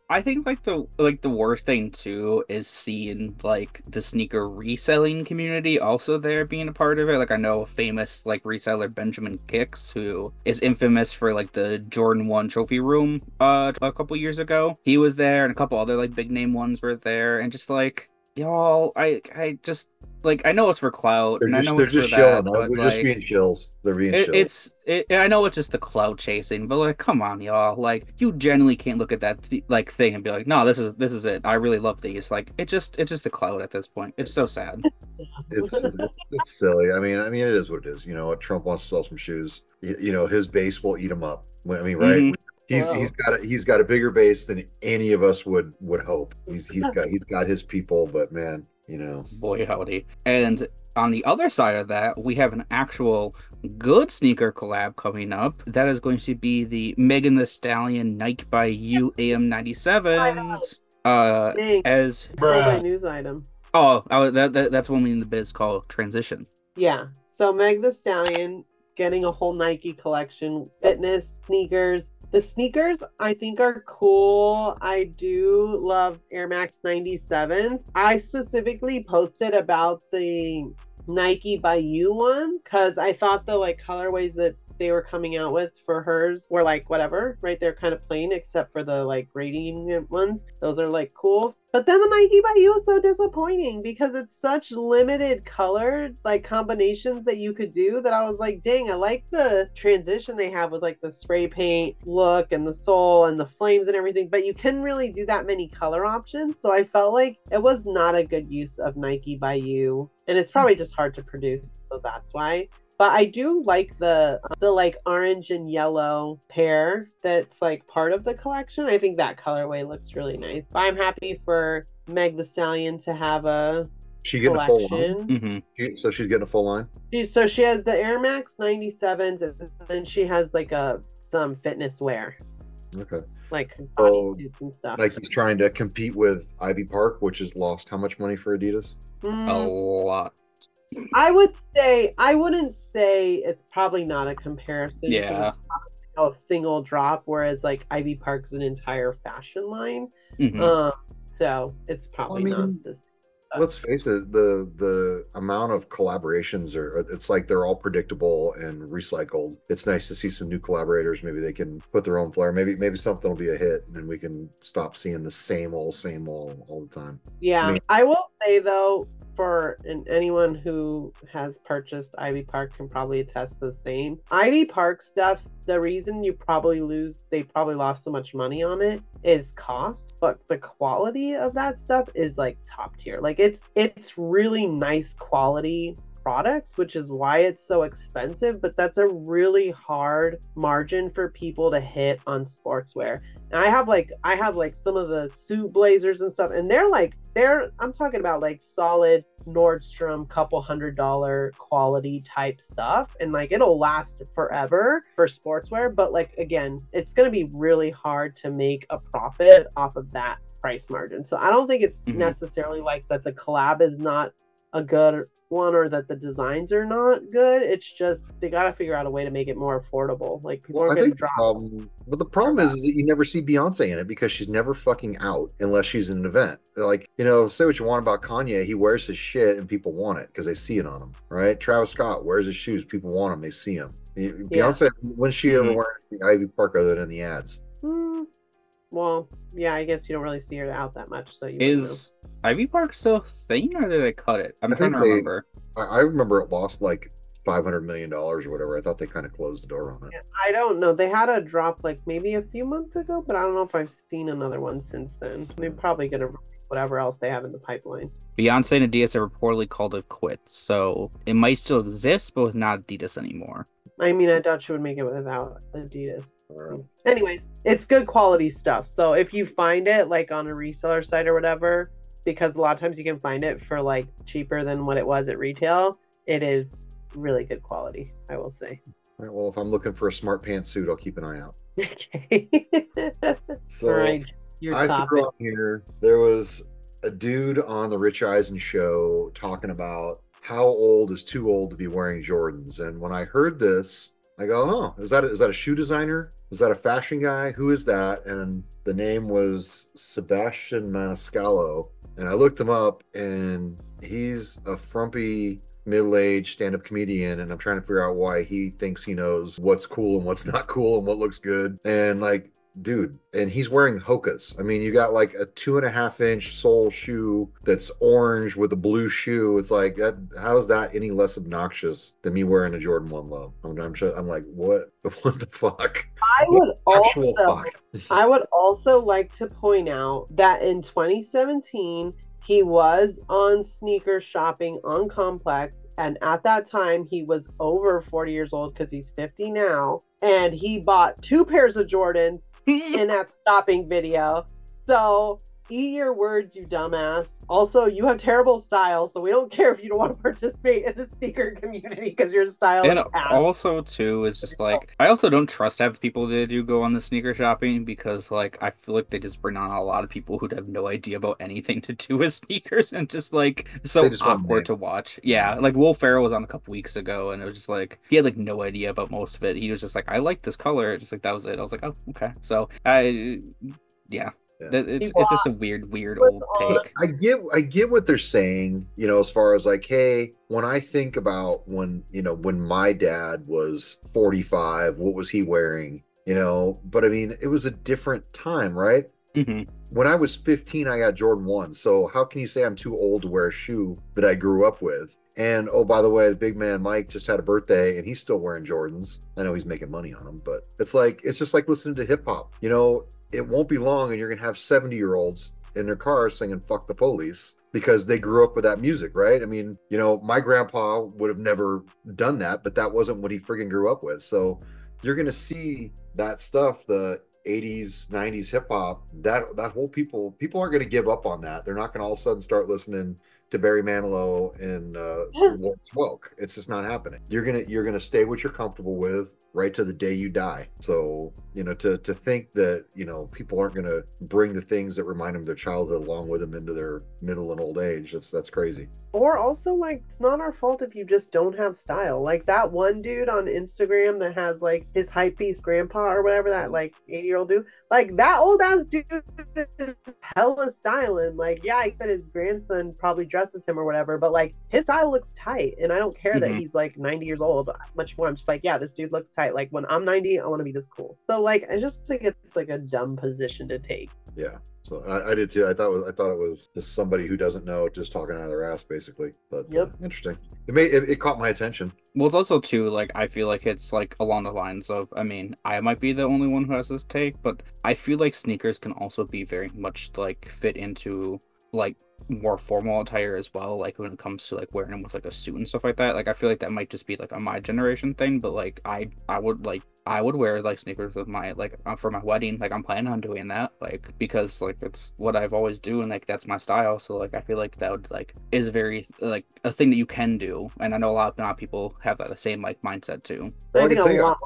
S4: I think like the like the worst thing too is seeing like the sneaker reselling community also there being a part of it. Like I know famous like reseller Benjamin Kickz who is infamous for like the Jordan One trophy room uh a couple years ago. He was there and a couple other like big name ones were there and just like y'all I I just like I know it's for clout
S2: They're
S4: and
S2: just
S4: I know
S2: they're
S4: it's
S2: just
S4: for that,
S2: shilling.
S4: but
S2: They're
S4: like,
S2: just being chills. They're being
S4: it,
S2: chills.
S4: it's it, I know it's just the cloud chasing, but like, come on, y'all! Like, you genuinely can't look at that th- like thing and be like, "No, this is this is it. I really love these." Like, it just it's just the cloud at this point. It's so sad.
S2: it's, it's it's silly. I mean, I mean, it is what it is. You know, Trump wants to sell some shoes. You, you know, his base will eat him up. I mean, right?
S4: Mhm.
S2: He's
S3: Wow.
S2: he's got a, he's got a bigger base than any of us would would hope. He's he's got he's got his people, but man, you know,
S4: Boy, howdy! And on the other side of that, we have an actual good sneaker collab coming up. That is going to be the Megan Thee Stallion Nike by You AM97s. Uh,
S3: Dang,
S4: as
S3: stole my news item.
S4: oh, I that, that that's what we in the biz call transition.
S3: Yeah. So Meg Thee Stallion getting a whole Nike collection, fitness, sneakers. The sneakers I think are cool. I do love Air Max 97s. I specifically posted about the Nike by You one because I thought the like colorways that they were coming out with for hers were like whatever, right? They're kind of plain except for the like gradient ones. Those are like cool. But then the Nike by You is so disappointing because it's such limited color like combinations that you could do that I was like, dang, I like the transition they have with like the spray paint look and the sole and the flames and everything, but you couldn't really do that many color options. So I felt like it was not a good use of Nike by You. And it's probably just hard to produce, so that's why but I do like the the like orange and yellow pair that's like part of the collection. I think that colorway looks really nice. But I'm happy for Meg Thee Stallion to have a
S2: she getting a full line.
S3: collection.
S4: hmm
S2: She- So she's getting a full line.
S3: She, so she has the Air Max 97s and then she has like a some fitness wear,
S2: Okay.
S3: like
S2: Oh,
S3: bodysuits and stuff.
S2: Nike's trying to compete with Ivy Park, which has lost how much money for Adidas?
S3: Mm,
S4: A lot.
S3: I would say I wouldn't say it's probably not a comparison.
S4: Yeah.
S3: it's probably a single drop, whereas like Ivy Park's an entire fashion line.
S4: Mhm.
S3: Um, so it's probably
S2: mean,
S3: not this.
S2: let's face it the the amount of collaborations are it's like they're all predictable and recycled it's nice to see some new collaborators maybe they can put their own flair maybe maybe something will be a hit and we can stop seeing the same old same old all the time
S3: Yeah,
S2: mean-
S3: I will say though, for and anyone who has purchased Ivy Park can probably attest the same. Ivy Park stuff, the reason you probably lose, they probably lost so much money on it is cost, but the quality of that stuff is like top tier. Like it's it's really nice quality products, which is why it's so expensive, but that's a really hard margin for people to hit on sportswear. And I have like I have like some of the suit blazers and stuff, and they're like they're I'm talking about like solid Nordstrom couple hundred dollar quality type stuff, and like it'll last forever for sportswear. But like again, it's gonna be really hard to make a profit off of that price margin. So I don't think it's
S4: Mhm.
S3: necessarily like that the collab is not a good one or that the designs are not good. It's just they got to figure out a way to make it more affordable. Like people
S2: well,
S3: are going to drop.
S2: problem but the problem is, is that you never see beyonce in it because she's never fucking out unless she's in an event like you know say what you want about kanye he wears his shit and people want it because they see it on him right travis scott wears his shoes people want them they see him beyonce when she ever
S4: Mhm.
S2: wear anything ivy park other than the ads
S3: Hmm. Well, yeah, I guess you don't really see her out that much, so you.
S4: Is Ivy Park still a thing, or did they cut it? I'm
S2: I
S4: trying to
S2: they-
S4: remember.
S2: I, I remember it lost like five hundred million dollars or whatever. I thought they kind of closed the door on it.
S3: I don't know. They had a drop like maybe a few months ago, but I don't know if I've seen another one since then. They're probably gonna release whatever else they have in the pipeline.
S4: Beyonce and Adidas have reportedly called it quits, so it might still exist, but with not Adidas anymore.
S3: I mean, I doubt she would make it without Adidas. Anyways, it's good quality stuff. So if you find it like on a reseller site or whatever, because a lot of times you can find it for like cheaper than what it was at retail, it is really good quality. I will say.
S2: all right, well, if I'm looking for a smart pantsuit, I'll keep an eye out.
S3: Okay.
S2: So
S3: right.
S2: I
S3: topic.
S2: threw on here. There was a dude on the Rich Eisen show talking about how old is too old to be wearing Jordans. And when I heard this, I go, "Oh, is that is that a shoe designer? Is that a fashion guy? Who is that?" And the name was Sebastian Maniscalco. And I looked him up, and he's a frumpy middle-aged stand-up comedian and i'm trying to figure out why he thinks he knows what's cool and what's not cool and what looks good and like dude and he's wearing hokas i mean you got like a two and a half inch sole shoe that's orange with a blue shoe it's like that how's that any less obnoxious than me wearing a jordan one low i'm, I'm, I'm like what what the fuck
S3: I would
S2: actual
S3: also
S2: fuck
S3: I would also like to point out that in 2017, he was on sneaker shopping on Complex. And at that time, he was over 40 years old because he's 50 now. And he bought two pairs of Jordans in that stopping video. So eat your words, you dumbass. Also, you have terrible style, so we don't care if you don't want to participate in the sneaker community because your style
S4: And
S3: is ass.
S4: also, too, is just like I also don't trust half the people that do go on the sneaker shopping because, like, I feel like they just bring on a lot of people who have no idea about anything to do with sneakers and just like so
S2: They just
S4: awkward to watch. Yeah, like Will Ferrell was on a couple weeks ago, and it was just like he had like no idea about most of it. He was just like, I like this color, just like that was it. I was like, oh, okay. So I, yeah,
S2: Yeah.
S4: It's it's just a weird, weird old
S3: on-
S4: take.
S2: I get I get what they're saying, you know, as far as like, hey, when I think about when, you know, when my dad was 45, what was he wearing? You know, but I mean, it was a different time, right?
S4: hmm
S2: When I was 15, I got Jordan 1. So how can you say I'm too old to wear a shoe that I grew up with? And oh, by the way, the big man Mike just had a birthday and he's still wearing Jordans. I know he's making money on them, but it's like it's just like listening to hip hop. You know, it won't be long and you're gonna have 70 year olds in their cars singing fuck the police because they grew up with that music, right? I mean, you know, my grandpa would have never done that, but that wasn't what he friggin' grew up with. So you're gonna see that stuff, the 80s, 90s hip hop, that that whole people people aren't gonna give up on that. They're not gonna all of a sudden start listening to Barry Manilow and uh, Lawrence Welk. It's just not happening. You're gonna you're gonna stay what you're comfortable with right to the day you die. So you know to to think that you know people aren't gonna bring the things that remind them of their childhood along with them into their middle and old age. That's that's crazy.
S3: Or also, like, it's not our fault if you just don't have style. Like that one dude on Instagram that has like his hype piece grandpa or whatever, that like 80 year old dude. Like that old ass dude is hella styling. Like, yeah, I said his grandson probably dresses him or whatever, but like his style looks tight. And I don't care that
S4: Mhm.
S3: he's like 90 years old much more. I'm just like, yeah, this dude looks tight. Like when I'm 90, I want to be this cool. So like, I just think it's like a dumb position to take.
S2: Yeah. So I, I did too. I thought it was, I thought it was just somebody who doesn't know, just talking out of their ass, basically. But
S3: Yep.
S2: uh, interesting. It may it, it caught my attention.
S4: Well, it's also too like I feel like it's like along the lines of I mean I might be the only one who has this take, but I feel like sneakers can also be very much like fit into like more formal attire as well. Like when it comes to like wearing them with like a suit and stuff like that. Like I feel like that might just be like a my generation thing, but like I I would like I would wear like sneakers with my like uh, for my wedding. Like I'm planning on doing that, like because like it's what I've always do and like that's my style. So like I feel like that would like is very like a thing that you can do, and I know a lot, a lot of people have that the same like mindset too.
S2: Well, I
S3: I think a lot.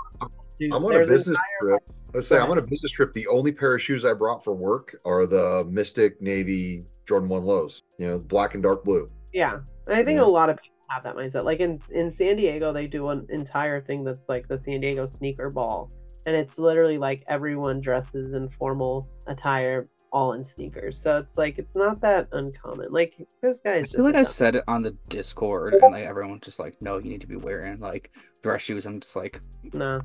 S3: Dude,
S2: I'm on a business
S3: entire-
S2: trip. Let's say I'm on a business trip. The only pair of shoes I brought for work are the Mystic Navy Jordan One lows. You know, black and dark blue.
S3: Yeah, and I think
S2: Yeah.
S3: a lot of people have that mindset. Like in in San Diego, they do an entire thing that's like the San Diego sneaker ball, and it's literally like everyone dresses in formal attire, all in sneakers. So it's like it's not that uncommon. Like this
S4: I
S3: guy's just
S4: feel like I
S3: dumb-
S4: said it on the Discord, and like everyone's just like, "No, you need to be wearing like dress shoes." I'm just like,
S3: nah,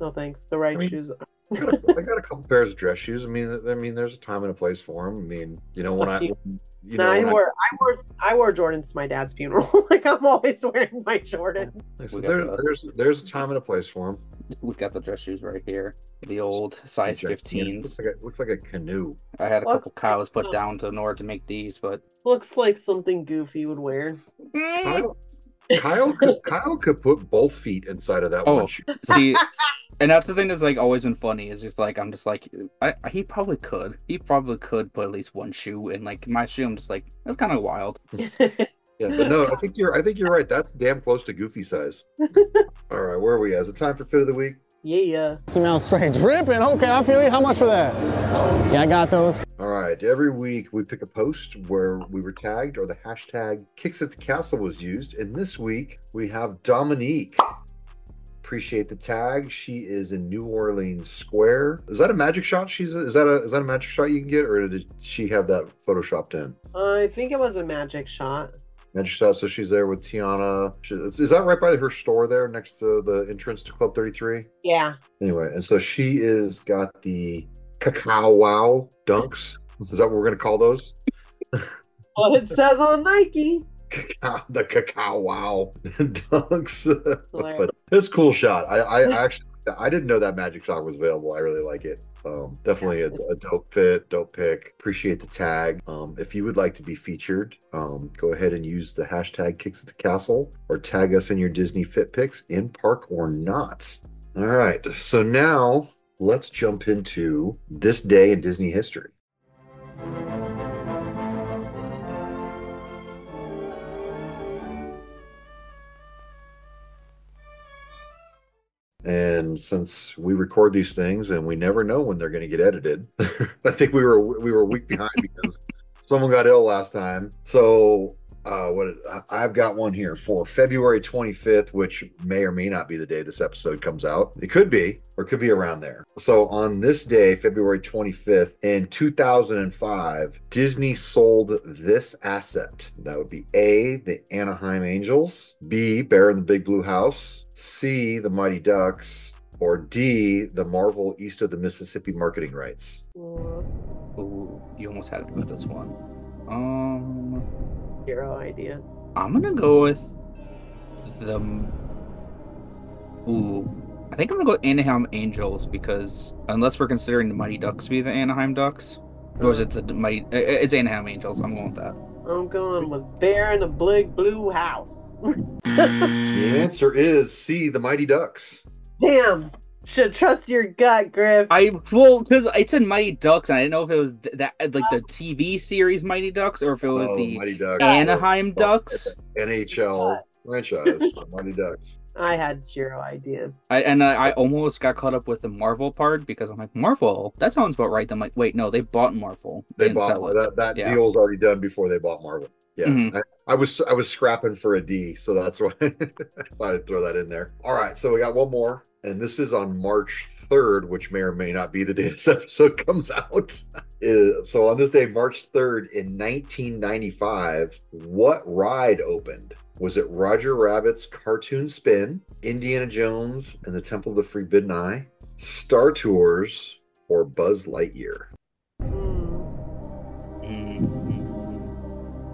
S3: no thanks. The right
S2: mean,
S3: shoes.
S2: I got, a, I got a couple pairs of dress shoes. I mean, I mean, there's a time and a place for them. I mean, you know, when I,
S3: You-
S2: when- know,
S3: I
S2: when I-
S3: wore I wore I wore Jordans to my dad's funeral. like I'm always wearing my Jordans.
S2: I said,
S4: We got
S2: there,
S4: the-
S2: there's there's a time and a place for them.
S4: We've got the dress shoes right here, the old size
S2: Looks
S4: 15s."
S2: like a, looks like a canoe.
S4: I had a
S3: Looks
S4: couple cows
S3: like
S4: put
S3: some-
S4: down to in order to make these, but
S3: Looks like something Goofy would wear.
S2: Kyle, Kyle, could, Kyle could put both feet inside of that
S4: Oh.
S2: one shoe.
S4: see, and that's the thing that's like always been funny is just like I'm just like I, I- he probably could he probably could put at least one shoe in like my shoe. I'm just like that's kind of wild.
S2: Yeah, but no, I think you're I think you're right. That's damn close to Goofy size. All right, where are we? at? Is it time for fit of the week?
S3: Yeah.
S9: Mouth straight dripping. Okay, I feel you. How much for that? Yeah, I got those.
S2: All right. Every week we pick a post where we were tagged or the hashtag kicks at the castle was used. And this week we have Dominique. Appreciate the tag. She is in New Orleans Square. Is that a magic shot? She's is that a is that a magic shot you can get, or did she have that photoshopped in?
S3: Uh, I think it was a magic shot.
S2: Magic shot. So she's there with Tiana. She, is that right by her store there, next to the entrance to Club Thirty Three?
S3: Yeah.
S2: Anyway, and so she is got the cacao wow dunks. Is that what we're gonna call those?
S3: What it says on Nike.
S2: Cacao- the cacao wow dunks. But this cool shot. I, I actually I didn't know that magic shot was available. I really like it. Um, definitely a, a dope fit, dope pick. Appreciate the tag. Um, if you would like to be featured, um, go ahead and use the hashtag kicks at the castle or tag us in your Disney fit picks in park or not. All right. So now let's jump into this day in Disney history. And since we record these things and we never know when they're going to get edited, I think we were we were a week behind because someone got ill last time. So uh, what I've got one here for February 25th, which may or may not be the day this episode comes out. It could be, or it could be around there. So on this day, February 25th, in 2005, Disney sold this asset. That would be A, the Anaheim Angels, B, Bear in the Big Blue House, C, the Mighty Ducks, or D, the Marvel East of the Mississippi marketing rights.
S4: Ooh, you almost had to with this one. Um,
S3: Zero idea.
S4: I'm gonna go with the. Ooh, I think I'm gonna go Anaheim Angels because unless we're considering the Mighty Ducks to be the Anaheim Ducks, or is it the Mighty? i- i- It's Anaheim Angels. I'm going with that.
S3: I'm going with Bear in a Big Blue House.
S2: The answer is C, the Mighty Ducks.
S3: Damn. Should trust your gut, Griff.
S4: I well because it's in Mighty Ducks, and I didn't know if it was th- that like the TV series Mighty Ducks or if it was
S2: Oh,
S4: the
S2: Mighty Ducks.
S4: Anaheim
S2: Oh,
S4: Ducks.
S2: NHL franchise, Mighty Ducks.
S3: I had zero idea.
S4: I, and I, I almost got caught up with the Marvel part because I'm like Marvel. That sounds about right. I'm like, wait, no, they bought Marvel.
S2: They
S4: didn't
S2: bought
S4: sell
S2: that. That
S4: Yeah.
S2: deal was already done before they bought Marvel. Yeah,
S4: Mhm.
S2: I, I was I was scrapping for a D, so that's why I thought I'd throw that in there. All right, so we got one more, and this is on March third, which may or may not be the day this episode comes out. So on this day, March third in 1995, what ride opened? Was it Roger Rabbit's Cartoon Spin, Indiana Jones and the Temple of the Forbidden Eye, Star Tours, or Buzz Lightyear?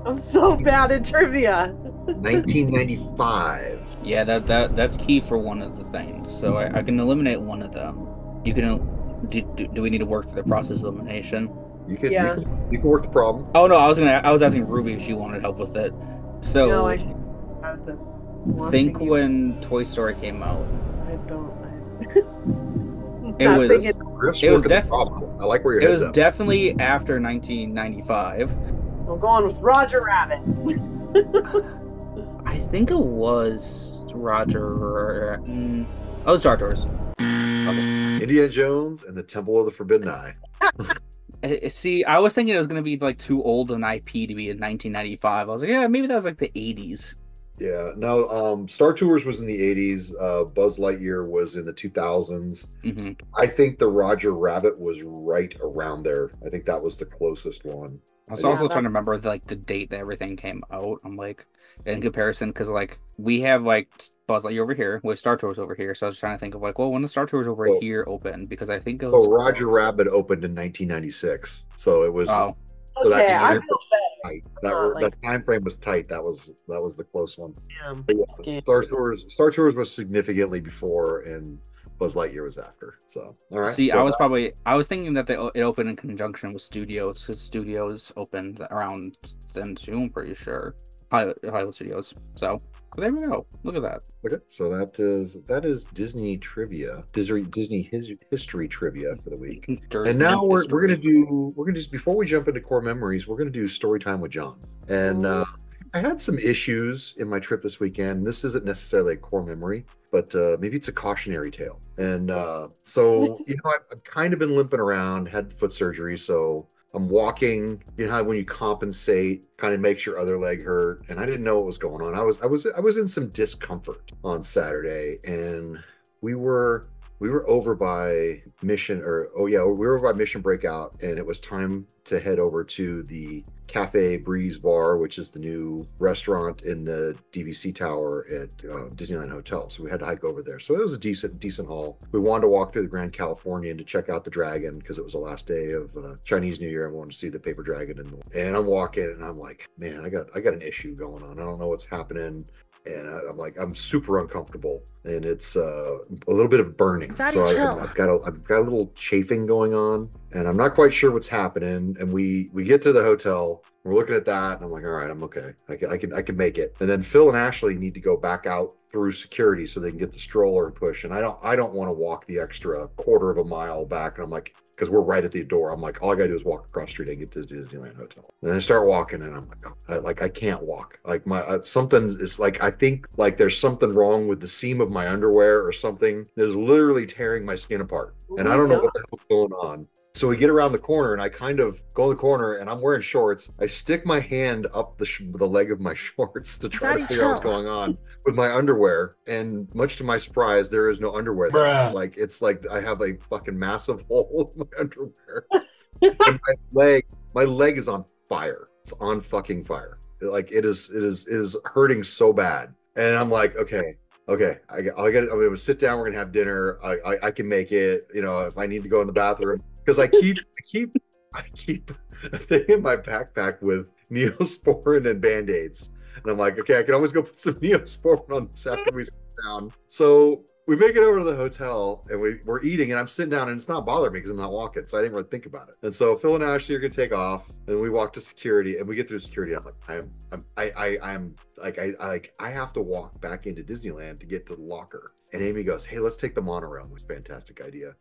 S3: I'm so bad at trivia.
S2: 1995.
S4: Yeah, that that that's key for one of the things. So I, I can eliminate one of them. You can. Do, do, do we need to work through the process of elimination?
S2: You can,
S3: Yeah.
S2: you can you can work the problem.
S4: Oh no, I was gonna. I was asking Ruby if she wanted help with it. So
S3: no, I should have this.
S4: think
S3: you.
S4: when Toy Story came out,
S3: I don't. I...
S4: It was-
S3: thinking-
S4: It was
S2: working the
S4: def-
S2: problem. I like where your
S4: it was
S2: at.
S4: definitely after 1995.
S3: I'm going with Roger Rabbit.
S4: I think it was Roger. Mm, oh, Star Tours. Okay.
S2: Indiana Jones and the Temple of the Forbidden Eye.
S4: Eh, See, I was thinking it was gonna be like too old an IP to be in 1995. I was like, yeah, maybe that was like the 80s.
S2: Yeah, no, um, Star Tours was in the 80s. Uh, Buzz Lightyear was in the 2000s.
S4: hmm
S2: I think the Roger Rabbit was right around there. I think that was the closest one.
S4: I was
S2: Yeah,
S4: also
S3: that-
S4: trying to remember like the date that everything came out. I'm like, in comparison, because like we have like Buzz Lightyear over here, we have Star Tours over here. So I was trying to think of like, well, when the Star Tours over
S2: Oh.
S4: here opened, because I think it was
S2: So Roger Rabbit opened in 1996. So it was
S4: Oh,
S2: so
S3: okay,
S2: that
S3: I feel
S2: tight. That,
S3: Not
S2: were-
S3: like-
S2: that time frame was tight. That was that was the close one.
S3: Damn.
S2: But yeah,
S3: Okay.
S2: Star Tours Star Tours was significantly before and Buzz Lightyear was after. So all right.
S4: see,
S2: so
S4: I was
S2: that-
S4: probably I was thinking that they, it opened in conjunction with Studios, because Studios opened around then too. I'm pretty sure Hollywood, Hollywood Studios. So there we go. Look at that.
S2: Okay, so that is that is Disney trivia, Disney Disney his, history trivia for the week. And now we're, we're gonna do we're gonna just before we jump into core memories, we're gonna do story time with John. And uh, I had some issues in my trip this weekend. This isn't necessarily a core memory, but uh, maybe it's a cautionary tale. And uh, so you know, I've, I've kind of been limping around, had foot surgery, so I'm walking. You know how when you compensate, kind of makes your other leg hurt, and I didn't know what was going on. I was I was I was in some discomfort on Saturday, and we were we were over by mission or oh yeah we were over by mission breakout and it was time to head over to the cafe breeze bar which is the new restaurant in the dvc tower at uh, disneyland hotel. So we had to hike over there. So it was a decent decent haul. We wanted to walk through the grand californian to check out the dragon because it was the last day of uh, chinese new year i wanted to see the paper dragon and, and i'm walking and i'm like man i got i got an issue going on. I don't know what's happening and I, I'm like, I'm super uncomfortable, and it's uh, a little bit of burning.
S6: Daddy,
S2: so I, I've got a, I've got a little chafing going on, and I'm not quite sure what's happening. And we we get to the hotel, we're looking at that, and I'm like, all right, I'm okay. I can I can I can make it. And then Phil and Ashley need to go back out through security so they can get the stroller and push. And I don't I don't want to walk the extra quarter of a mile back. And I'm like, because we're right at the door. I'm like, all I gotta do is walk across the street and get to the Disneyland Hotel. And I start walking, and I'm like, oh, I, like I can't walk. Like my uh, something's is like I think like there's something wrong with the seam of my underwear or something. There's literally tearing my skin apart, and I don't know what the hell's going on. So we get around the corner, and I kind of go in the corner, and I'm wearing shorts. I stick my hand up the sh- the leg of my shorts to try
S6: Daddy,
S2: to figure out what's going on with my underwear. And much to my surprise, there is no underwear. There.
S1: Bruh.
S2: Like it's like I have a fucking massive hole in my underwear. and my leg, my leg is on fire. It's on fucking fire. Like it is, it is, it is hurting so bad. And I'm like, okay, okay, I, got- I got. I'm gonna sit down. We're gonna have dinner. I, I, I can make it. You know, if I need to go in the bathroom, because I keep, I keep, I keep a thing in my backpack with Neosporin and Band-Aids. And I'm like, okay, I can always go put some Neosporin on this after we sit down. So we make it over to the hotel and we, we're eating and I'm sitting down and it's not bothering me because I'm not walking. So I didn't really think about it. And so Phil and Ashley are gonna take off and we walk to security and we get through security. I'm like, I'm I'm I, I I'm like I, I like I have to walk back into Disneyland to get to the locker. And Amy goes, Hey, let's take the monorail. It's a fantastic idea.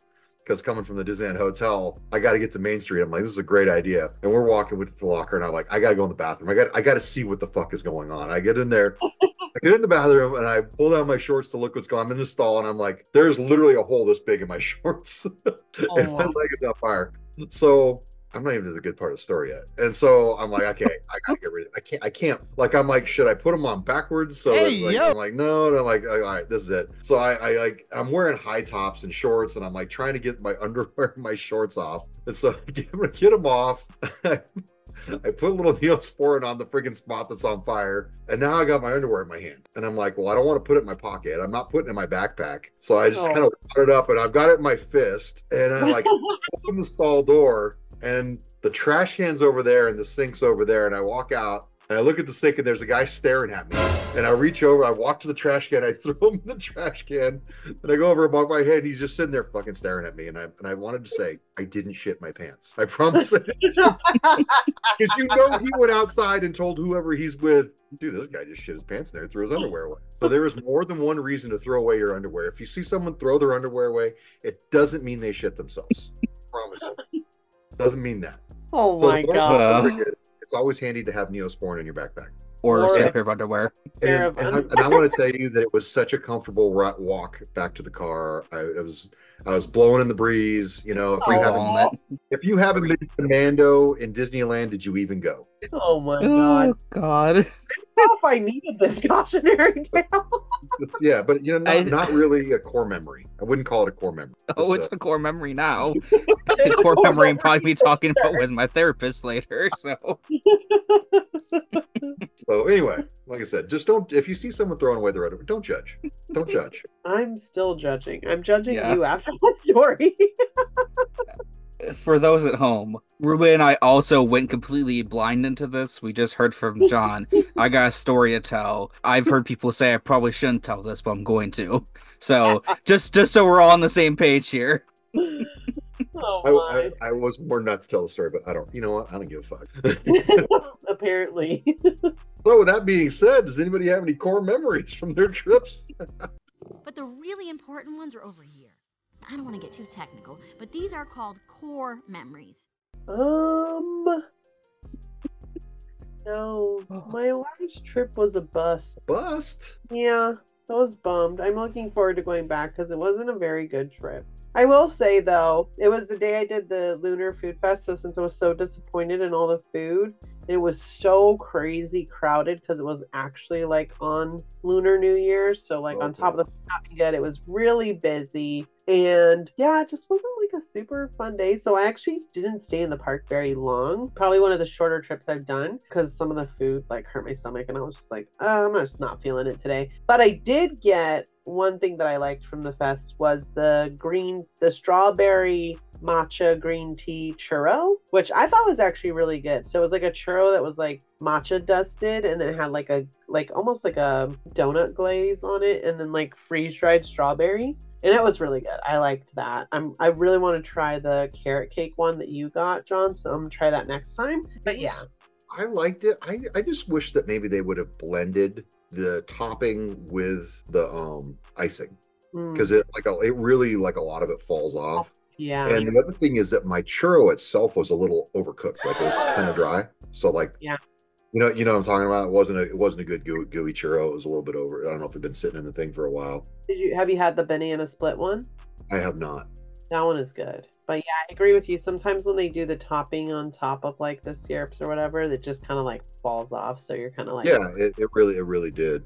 S2: Because coming from the Disneyland Hotel, I got to get to Main Street. I'm like, this is a great idea. And we're walking with the locker, and I'm like, I got to go in the bathroom. I got, I got to see what the fuck is going on. I get in there, I get in the bathroom, and I pull down my shorts to look what's going. on. I'm in the stall, and I'm like, there's literally a hole this big in my shorts, and my
S3: wow.
S2: leg is on fire. So I'm not even to the good part of the story yet. And so I'm like, okay, I gotta get rid of I can't I can't like I'm like, should I put them on backwards? So
S9: Hey,
S2: like. I'm like, no, and I'm like, uh, all right, this is it. So I, I like I'm wearing high tops and shorts and I'm like trying to get my underwear and my shorts off. And so I'm gonna get them off. I put a little neosporin on the freaking spot that's on fire, and now I got my underwear in my hand. And I'm like, well, I don't want to put it in my pocket. I'm not putting it in my backpack. So I just
S3: Oh.
S2: kind of brought it up, and I've got it in my fist, and I like open the stall door and the trash can's over there and the sink's over there and i walk out and i look at the sink and there's a guy staring at me. And i reach over i walk to the trash can i throw him in the trash can and i go over and bump my head he's just sitting there fucking staring at me. And i and i wanted to say i didn't shit my pants. I promise because you know he went outside and told whoever he's with dude this guy just shit his pants in there and threw his underwear away. So there is more than one reason to throw away your underwear. If you see someone throw their underwear away it doesn't mean they shit themselves. Promise you doesn't mean that
S3: oh
S2: so
S3: my god.
S2: of is, it's always handy to have Neosporin in your backpack.
S4: Or,
S3: Or
S4: a
S3: a-
S4: pair of underwear.
S3: Pair
S2: And, and, I, and I want to tell you that it was such a comfortable ri- walk back to the car. I it was I was blowing in the breeze. You know, if you
S3: Aw.
S2: haven't
S4: Walnut.
S2: if you haven't been to Mando in Disneyland, did you even go?
S3: Oh my god.
S4: Oh God.
S3: I don't know if I needed this cautionary tale.
S2: It's, yeah, but you know, not,
S4: I-
S2: not really a core memory. I wouldn't call it a core memory.
S4: Oh, it's a core memory now. The core memory I'm probably be talking about with my therapist later. So
S2: So anyway, like I said, just don't. If you see someone throwing away their underwear, don't judge. Don't judge.
S3: I'm still judging. I'm judging
S4: Yeah.
S3: you after that story.
S4: For those at home, Ruben and I also went completely blind into this. We just heard from John. I got a story to tell. I've heard people say I probably shouldn't tell this, but I'm going to. So just just so we're all on the same page here.
S3: oh
S2: I. I, I was more nuts to tell the story, but I don't. You know what? I don't give a fuck.
S3: Apparently.
S2: So with that being said, does anybody have any core memories from their trips?
S10: But the really important ones are over here. I don't want to get too technical, but these are called core memories.
S3: Um. No, my last trip was a bust.
S2: Bust.
S3: Yeah, I was bummed. I'm looking forward to going back because it wasn't a very good trip. I will say though, it was the day I did the Lunar Food Fest. So since I was so disappointed in all the food, it was so crazy crowded because it was actually like on Lunar New Year's. So like on top of the food not being good, it was really busy. And yeah, it just wasn't like a super fun day. So I actually didn't stay in the park very long. Probably one of the shorter trips I've done because some of the food like hurt my stomach, and I was just like, oh, I'm just not feeling it today. But I did get one thing that I liked from the fest was the green, the strawberry matcha green tea churro, which I thought was actually really good. So it was like a churro that was like matcha dusted and then it had like a like almost like a donut glaze on it and then like freeze dried strawberry. And it was really good. I liked that. I'm I really want to try the carrot cake one that you got, John. So I'm gonna try that next time. But yeah.
S2: I liked it. I, I just wish that maybe they would have blended the topping with the um icing
S3: Mm,
S2: because it like a, it really like a lot of it falls off.
S3: yeah.
S2: And the other thing is that my churro itself was a little overcooked, like it was kind of dry. So like
S3: Yeah.
S2: You know you know what I'm talking about. It wasn't a it wasn't a good gooey, gooey churro. It was a little bit over. I don't know if it'd been sitting in the thing for a while.
S3: Did you have you had the banana split one?
S2: I have not.
S3: That one is good. But yeah, I agree with you. Sometimes when they do the topping on top of like the syrups or whatever, it just kind of like falls off. So you're kind of like,
S2: yeah, it, it really it really did.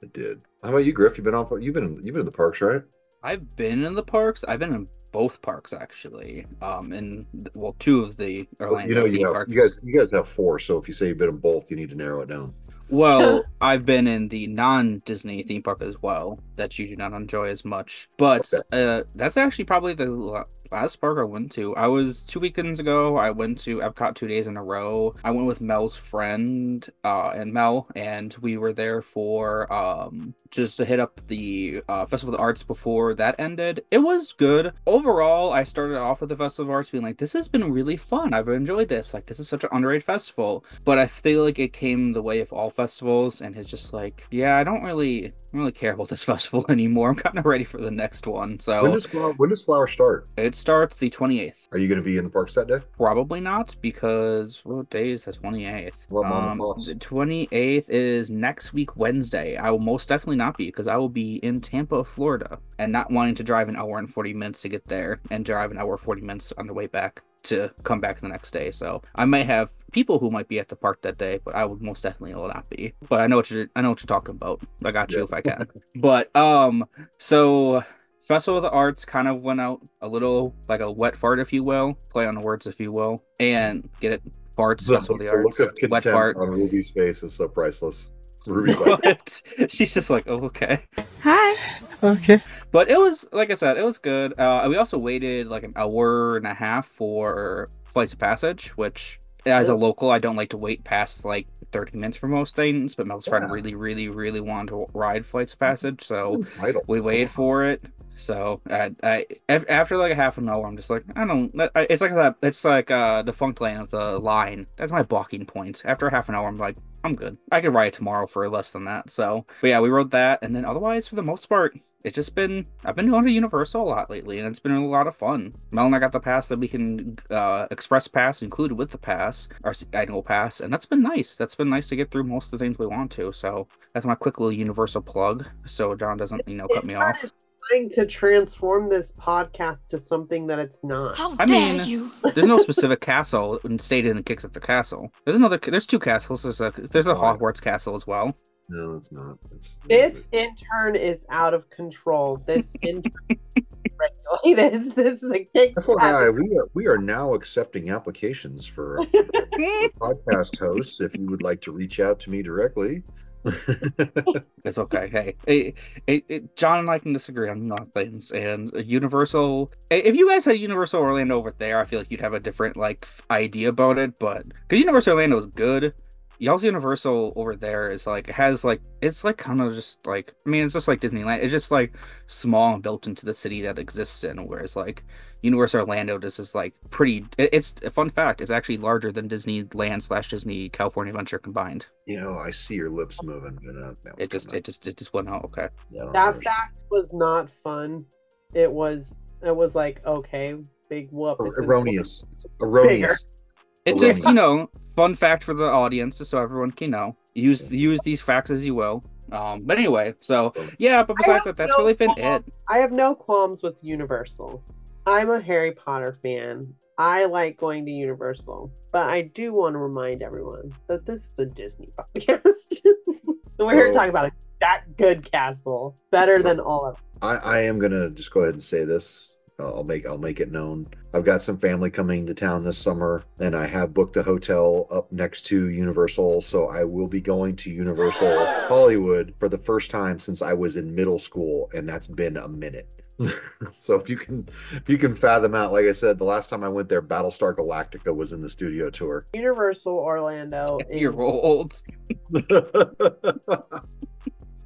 S2: It did. How about you, Griff? You've been on you've been you've been in the parks, right?
S4: I've been in the parks. I've been in both parks actually. Um, in well, two of the
S2: Well,
S4: Orlando
S2: you know, you have
S4: parks.
S2: you guys you guys have four. So if you say you've been in both, you need to narrow it down.
S4: Well, I've been in the non-Disney theme park as well that you do not enjoy as much. But uh, that's actually probably the la- last park I went to, I was two weekends ago. I went to Epcot two days in a row. I went with Mel's friend uh, and Mel, and we were there for um, just to hit up the uh, Festival of the Arts before that ended. It was good overall. I started off with the Festival of Arts being like, "This has been really fun. I've enjoyed this. Like, this is such an underrated festival." But I feel like it came the way of all festivals, and it's just like, yeah, I don't really, I don't really care about this festival anymore. I'm kind of ready for the next one. So
S2: When does flower, when does flower start?
S4: it starts the 28th.
S2: Are you going to be in the parks that day?
S4: Probably not because what day is the 28th?
S2: What
S4: um, the 28th is next week, Wednesday. I will most definitely not be because I will be in Tampa, Florida, and not wanting to drive an hour and 40 minutes to get there and drive an hour 40 minutes on the way back to come back the next day. So I might have people who might be at the park that day, but I would most definitely will not be. But I know what you're I know what you're talking about. I got you
S2: Yeah.
S4: if I can. but um so Festival of the Arts kind of went out a little like a wet fart, if you will, play on the words, if you will, and get it farts.
S2: The,
S4: Festival of the
S2: the
S4: Arts,
S2: look of
S4: wet fart.
S2: on Ruby's face is so priceless. Ruby's like,
S4: She's just like, oh, okay.
S7: Hi.
S9: Okay.
S4: But it was, like I said, it was good. Uh, we also waited like an hour and a half for Flights of Passage, which as a local, I don't like to wait past like 30 minutes for most things, but Mel's friend
S2: Yeah.
S4: really, really, really wanted to ride Flights of Passage. So we waited for it. So I, I af- after like a half an hour, I'm just like, I don't. It's like that. It's like uh the Funk Lane of the line. That's my blocking point. After half an hour, I'm like, I'm good. I could ride tomorrow for less than that. So, but yeah, we rode that, and then otherwise, for the most part, it's just been. I've been going to Universal a lot lately, and it's been a lot of fun. Mel and I got the pass that we can uh express pass included with the pass, our annual pass, and that's been nice. That's been nice to get through most of the things we want to. So that's my quick little Universal plug, so John doesn't you know cut me off.
S3: Trying to transform this podcast to something that it's not.
S7: How
S4: I
S7: dare
S4: mean-
S7: you?
S4: There's no specific castle and stated in the kicks at the castle. There's another. There's two castles. There's a there's a Hogwarts castle as well.
S2: no, it's not. It's,
S3: This intern is out of control. This intern regulated. This is a kick.
S2: FYI, we are we are now accepting applications for podcast hosts. If you would like to reach out to me directly,
S4: It's okay. Hey, it, it, it, John and I can disagree on a lot of things. And Universal, if you guys had Universal Orlando over there, I feel like you'd have a different like idea about it. But because Universal Orlando is good, y'all's Universal over there is like it has like it's like kind of just like I mean it's just like Disneyland. It's just like small and built into the city that exists in. Whereas like Universal Orlando, this is like pretty. It, it's a fun fact. It's actually larger than Disneyland slash Disney California Adventure combined.
S2: you know, I see your lips moving. But, uh,
S4: It just it just it just went out. Okay.
S2: yeah,
S3: That
S2: know.
S3: fact was not fun. It was. It was like okay, big whoop.
S2: Er-
S3: It's
S2: erroneous. It's erroneous.
S4: It just, you know, fun fact for the audience, so everyone can know. Use use these facts as you will. Um, but anyway, so yeah, but besides that, that's
S3: no
S4: really been
S3: qualms-
S4: it.
S3: I have no qualms with Universal. I'm a Harry Potter fan. I like going to Universal, but I do want to remind everyone that this is a Disney podcast. We're here
S2: So-
S3: talking about that good castle, better
S2: So-
S3: than all of.
S2: I, I am gonna just go ahead and say this. I'll make I'll make it known. I've got some family coming to town this summer, and I have booked a hotel up next to Universal. So I will be going to Universal Hollywood for the first time since I was in middle school, and that's been a minute. so if you can if you can fathom out, like I said, the last time I went there, Battlestar Galactica was in the studio tour.
S3: Universal Orlando. is-
S4: Year old.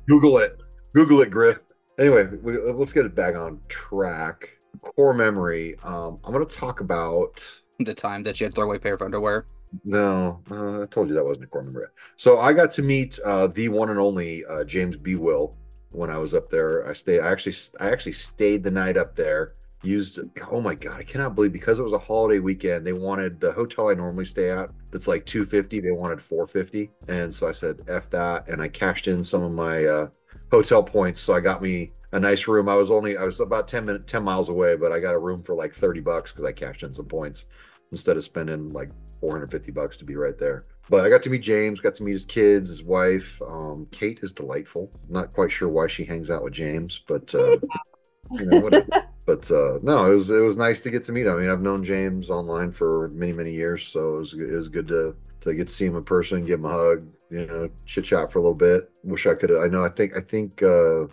S2: Google it. Google it, Griff. Anyway, we, let's get it back on track. Core memory. Um, I'm going to talk about.
S4: The time that you had to throw away a pair of underwear.
S2: No, uh, I told you that wasn't a core memory. So I got to meet uh, the one and only uh, James B. Will when I was up there. I stayed. I actually, I actually stayed the night up there. Used. Oh my god, I cannot believe because it was a holiday weekend. They wanted the hotel I normally stay at. That's like 250. They wanted 450, and so I said f that, and I cashed in some of my uh, hotel points. So I got me a nice room. I was only I was about 10 minutes 10 miles away, but I got a room for like 30 bucks because I cashed in some points instead of spending like 450 bucks to be right there. But I got to meet James, got to meet his kids, his wife. Um, Kate is delightful. Not quite sure why she hangs out with James, but uh, you know whatever. But uh, no, it was it was nice to get to meet him. I mean, I've known James online for many many years, so it was it was good to to get to see him in person, give him a hug, you know, chit chat for a little bit. Wish I could. I know. I think I think uh,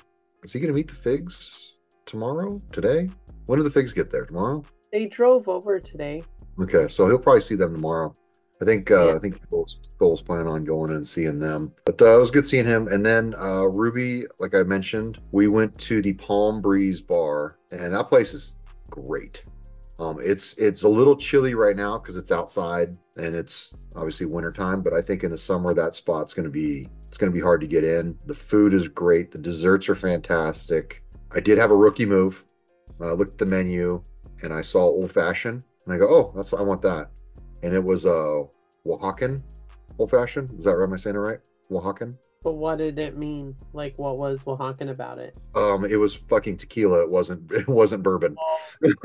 S2: is he going to meet the Figs tomorrow? Today? When do the Figs get there? Tomorrow?
S3: They drove over today.
S2: Okay, so he'll probably see them tomorrow. I think uh,
S3: Yeah.
S2: I think Phil's, Phil's planning on going and seeing them. But uh, it was good seeing him. And then uh, Ruby, like I mentioned, we went to the Palm Breeze Bar, and that place is great. Um, it's it's a little chilly right now because it's outside and it's obviously wintertime. But I think in the summer that spot's going to be it's going to be hard to get in. The food is great. The desserts are fantastic. I did have a rookie move. I looked at the menu and I saw old fashioned, and I go, "Oh, that's I want that." And it was a Oaxacan old fashioned. Is that right? Am I saying it right? Oaxacan.
S3: But what did it mean? Like, what was Oaxacan about it?
S2: Um, it was fucking tequila. It wasn't. It wasn't bourbon.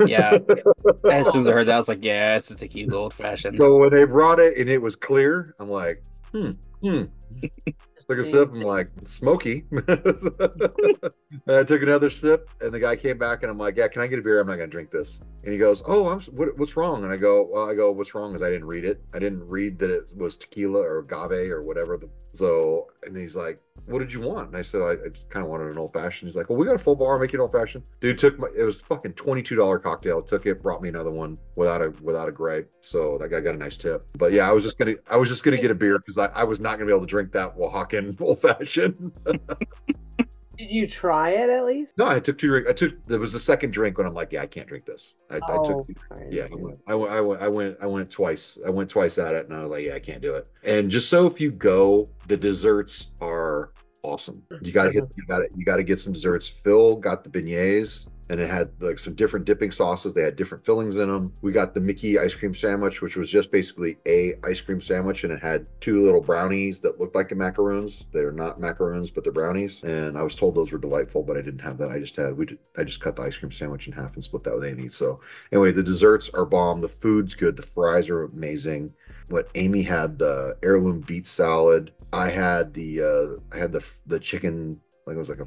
S4: Yeah. As soon as I heard that, I was like, yeah, it's a tequila old fashioned.
S2: So when they brought it and it was clear, I'm like, hmm, hmm. Took a sip. I'm like, smoky. I took another sip, and the guy came back, and I'm like, yeah, can I get a beer? I'm not gonna drink this. And he goes, oh, I'm. What, what's wrong? And I go, well, I go, what's wrong? Is I didn't read it. I didn't read that it was tequila or agave or whatever. The, so, and he's like, what did you want? And I said, I, I kind of wanted an old fashioned. He's like, well, we got a full bar. Make it an old fashioned. Dude took my. It was fucking twenty two dollar cocktail. Took it, brought me another one without a without a gripe. So that guy got a nice tip. But yeah, I was just gonna I was just gonna get a beer because I, I was not gonna be able to drink that Oaxacan old fashioned.
S3: Did you try it at least?
S2: no, I took two. I took there was the second drink when I'm like, yeah, I can't drink this. I, I
S3: Oh,
S2: took
S3: sorry.
S2: yeah, I went, I went, I went, I went, I went twice. I went twice at it, and I was like, yeah, I can't do it. And just so if you go, the desserts are awesome. You gotta hit, mm-hmm. you gotta, you gotta get some desserts. Phil got the beignets, and it had like some different dipping sauces. They had different fillings in them. We got the Mickey ice cream sandwich, which was just basically a ice cream sandwich, and it had two little brownies that looked like macaroons. They're not macaroons, but they're brownies. And I was told those were delightful, but I didn't have that. I just had we, did, I just cut the ice cream sandwich in half and split that with Amy. So anyway, the desserts are bomb. The food's good. The fries are amazing. What Amy had the heirloom beet salad. I had the uh I had the the chicken like it was like a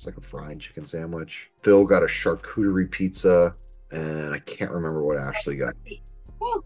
S2: it's like a fried chicken sandwich. Phil got a charcuterie pizza, and I can't remember what Ashley got.
S3: What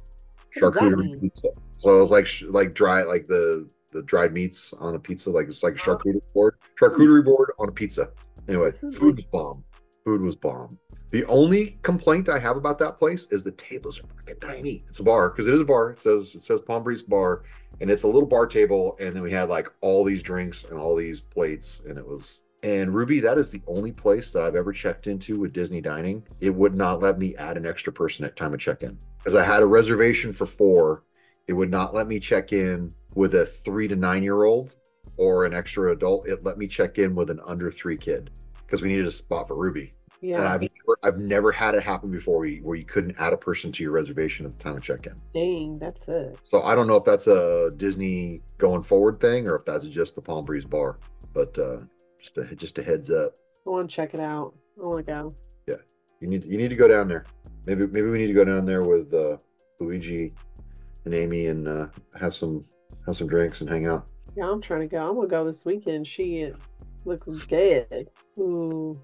S2: Charcuterie pizza. So it was like like dry like the the dried meats on a pizza. Like it's like a charcuterie board. Charcuterie board on a pizza. Anyway, food was bomb. Food was bomb. The only complaint I have about that place is the tables are fucking tiny. It's a bar because it is a bar. It says it says Palm Breeze Bar, and it's a little bar table. And then we had like all these drinks and all these plates, and it was. And Ruby, that is the only place that I've ever checked into with Disney dining. It would not let me add an extra person at time of check-in because I had a reservation for four. It would not let me check in with a three to nine year old or an extra adult. It let me check in with an under three kid because we needed a spot for Ruby. And
S3: Yeah.
S2: I've never, I've never had it happen before where you, where you couldn't add a person to your reservation at the time of check in.
S3: Dang, that's it.
S2: So I don't know if that's a Disney going forward thing or if that's just the Palm Breeze bar. But uh, just a, just a heads up,
S3: I want to check it out. I want to go.
S2: Yeah, you need you need to go down there. Maybe maybe we need to go down there with uh, Luigi and Amy and uh, have some have some drinks and hang out.
S3: Yeah, I'm trying to go. I'm gonna go this weekend. She looks good. Ooh,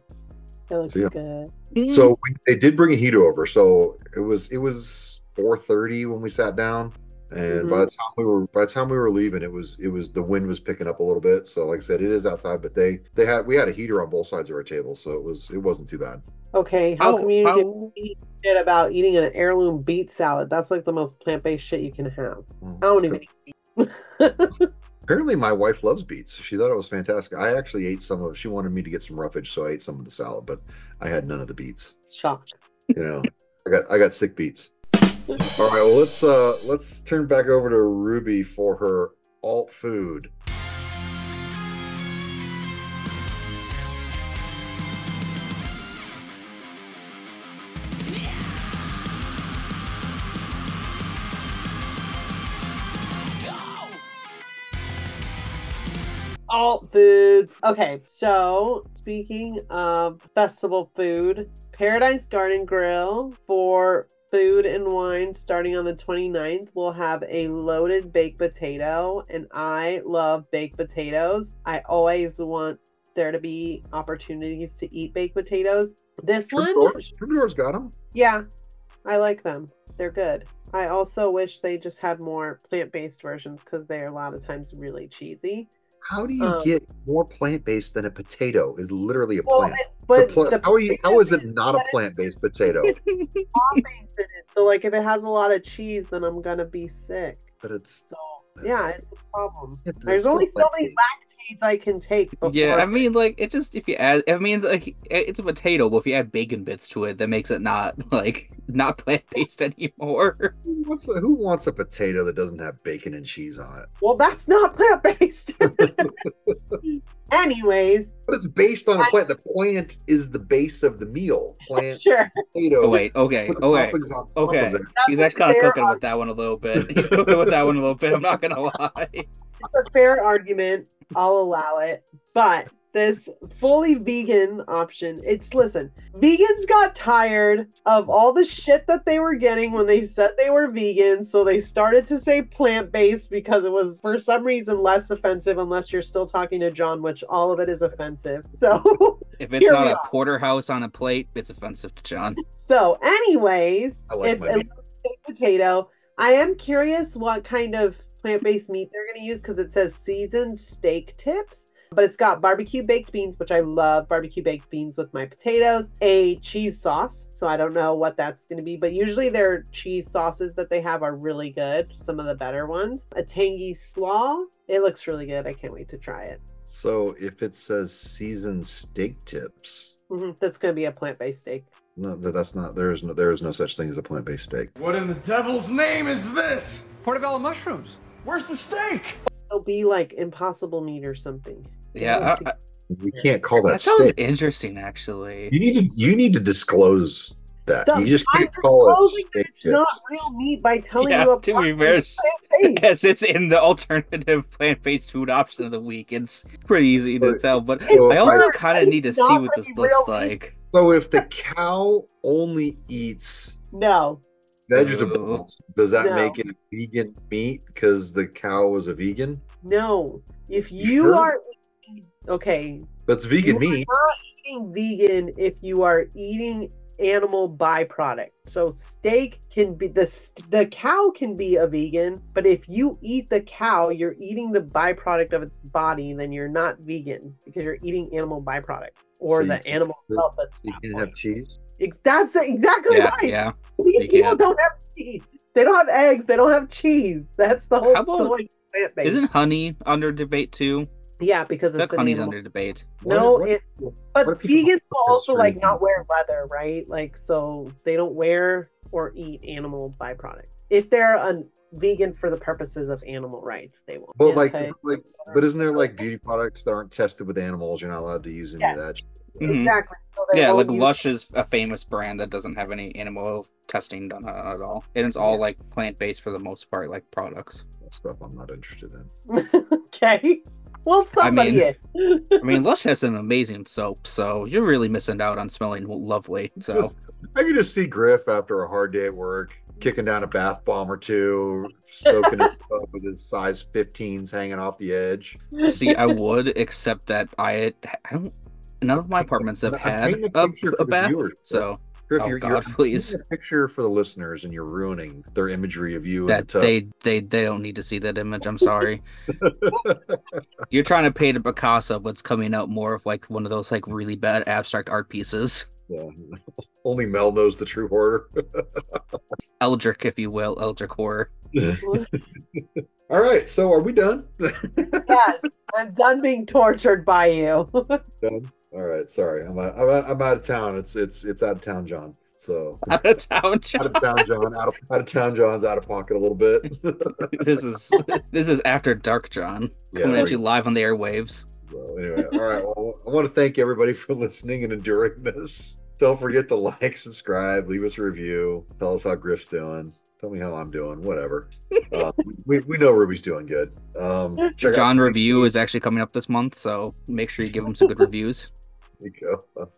S3: that looks
S2: So, yeah.
S3: good.
S2: So we, they did bring a heater over. So it was it was four thirty when we sat down, and mm-hmm. by the time we were by the time we were leaving, it was it was the wind was picking up a little bit. So like I said, it is outside, but they they had we had a heater on both sides of our table, so it was it wasn't too bad.
S3: Okay, how
S4: How-
S3: come you
S4: how-
S3: shit about eating an heirloom beet salad? That's like the most plant based shit you can have.
S2: Well,
S3: I don't even.
S2: good. Apparently, my wife loves beets. She thought it was fantastic. I actually ate some of. She wanted me to get some roughage, so I ate some of the salad, but I had none of the beets.
S3: Shocked.
S2: You know, I got I got sick beets. All right, well let's uh let's turn back over to Ruby for her alt food.
S3: Alt foods. Okay, so speaking of festival food, Paradise Garden Grill for food and wine starting on the 29th we'll have a loaded baked potato and I love baked potatoes. I always want there to be opportunities to eat baked potatoes. This one
S2: Troubadours, Troubadours got them.
S3: Yeah, I like them. They're good. I also wish they just had more plant based versions because they're a lot of times really cheesy.
S2: How do you
S3: Um,
S2: get more plant based than a potato? Is literally a
S3: Well,
S2: plant.
S3: it's,
S2: It's a
S3: but
S2: how are you? How is it not a plant based potato?
S3: it's toppings in it. So like if it has a lot of cheese, then I'm gonna be sick.
S2: But it's
S3: So yeah, it's a problem.
S2: Yeah,
S3: There's only
S2: still
S3: so many Lactaids I can take before.
S4: Yeah, I mean, like it just if you add, I mean, like it's a potato, but if you add bacon bits to it, that makes it not like not plant based anymore.
S2: What's the, who wants a potato that doesn't have bacon and cheese on it?
S3: well, that's not plant based. Anyways,
S2: But it's based on a plant. The plant is the base of the meal. Plant
S3: sure.
S2: potato.
S4: Oh wait, okay, okay,
S2: toppings on top
S4: okay. He's actually kind of
S3: fair
S4: cooking with that one a little bit. He's cooking with that one a little bit. I'm not gonna lie.
S3: It's a fair argument. I'll allow it. But this fully vegan option, it's listen, vegans got tired of all the shit that they were getting when they said they were vegan. So they started to say plant based because it was, for some reason, less offensive, unless you're still talking to John, which all of it is offensive. So,
S4: If it's
S3: Here
S4: not a
S3: are.
S4: porterhouse on a plate, it's offensive to John.
S3: so anyways,
S2: like
S3: it's a potato. I am curious what kind of plant based meat they're going to use because it says seasoned steak tips. But it's got barbecue baked beans, which I love barbecue baked beans with my potatoes, a cheese sauce. So I don't know what that's going to be, but usually their cheese sauces that they have are really good, some of the better ones. A tangy slaw. It looks really good. I can't wait to try it.
S2: So if it says seasoned steak tips,
S3: hmm That's going to be a plant based steak.
S2: no, that- that's not. There is no. There is no such thing as a plant based steak.
S5: What in the devil's name is this? Portobello mushrooms. Where's the steak?
S3: It'll be like impossible meat or something.
S4: Yeah, I, I,
S2: You can't call that,
S4: that sounds interesting actually.
S2: You need to. You need to disclose that.
S3: Dumb.
S2: You just
S3: I'm
S2: can't call it steak
S3: it's
S2: tips.
S3: not real meat by telling
S4: Yeah,
S3: you a
S4: to be fair,
S3: it's plant-based.
S4: Yes, it's in the alternative plant-based food option of the week. It's pretty easy to tell, but
S2: so
S4: I also kind of need to see what this looks
S3: meat.
S4: like.
S2: So if the cow only eats
S3: No.
S2: Vegetables, does that
S3: No.
S2: make it a vegan meat because the cow was a vegan?
S3: No. If
S2: You sure?
S3: are eating, okay,
S2: That's vegan
S3: you
S2: meat.
S3: not eating vegan if you are eating animal byproduct. So steak can be the the cow can be a vegan, but if you eat the cow, you're eating the byproduct of its body, then you're not vegan because you're eating animal byproduct or
S2: So
S3: the animal itself. That's
S2: You can have cheese.
S3: Ex- That's exactly
S4: Yeah,
S3: right.
S4: yeah.
S3: Vegan
S4: you
S3: people
S4: can't.
S3: don't have cheese. They don't have eggs. They don't have cheese. That's the whole
S4: about-
S3: point. Plant based.
S4: Isn't honey under debate too?
S3: Yeah, because it's
S4: honey's
S3: animal.
S4: under debate.
S3: No,
S2: What- what-
S3: it,
S2: what
S3: but
S2: do
S3: vegans will also like not wear leather, right? Like so they don't wear or eat animal byproduct. If they're a vegan for the purposes of animal rights, they won't.
S2: But like, like, but isn't there like beauty products that aren't tested with animals? You're not allowed to use any
S3: Yes.
S2: of that.
S4: Mhm.
S3: exactly. So
S4: Yeah, like
S3: won't
S4: Lush is a famous brand that doesn't have any animal testing done at all, and it's all like plant-based for the most part, like products.
S2: That stuff I'm not interested in.
S3: okay. Well, somebody
S4: mean-
S3: is.
S4: I mean, Lush has an amazing soap, so you're really missing out on smelling lovely.
S2: It's
S4: So
S2: just- I can just see Griff after a hard day at work, kicking down a bath bomb or two, soaking it up with his size 15s hanging off the edge.
S4: see, I would, except that I, I don't. None of my apartments have
S2: I'm
S4: had
S2: a
S4: a, a bath,
S2: viewers,
S4: so
S2: Griff,
S4: Oh,
S2: you're,
S4: God,
S2: you're
S4: please.
S2: painting a picture for the listeners, and you're ruining their imagery of you in the
S4: they they they don't need to see that image. I'm sorry. You're trying to paint a Picasso, but it's coming out more of like one of those like really bad abstract art pieces.
S2: Yeah. Only Mel knows the true horror.
S4: Eldritch, if you will, Eldritch horror.
S2: All right, so are we done?
S3: yes, I'm done being tortured by you.
S2: done. All right, sorry, I'm out, I'm out, I'm out of town. It's it's it's out of town, John. So
S4: Out of town, John.
S2: out of town, John. Out of out of town, John's out of pocket a little bit.
S4: this is this is after dark, John.
S2: Yeah,
S4: Coming at you live on the airwaves.
S2: So anyway, all right. Well, I want to thank everybody for listening and enduring this. Don't forget to like, subscribe, leave us a review, tell us how Griff's doing. Tell me how I'm doing. Whatever. Um, we, we know Ruby's doing good. Um, out-
S4: John review is actually coming up this month, so make sure you give him some good reviews.
S2: You go.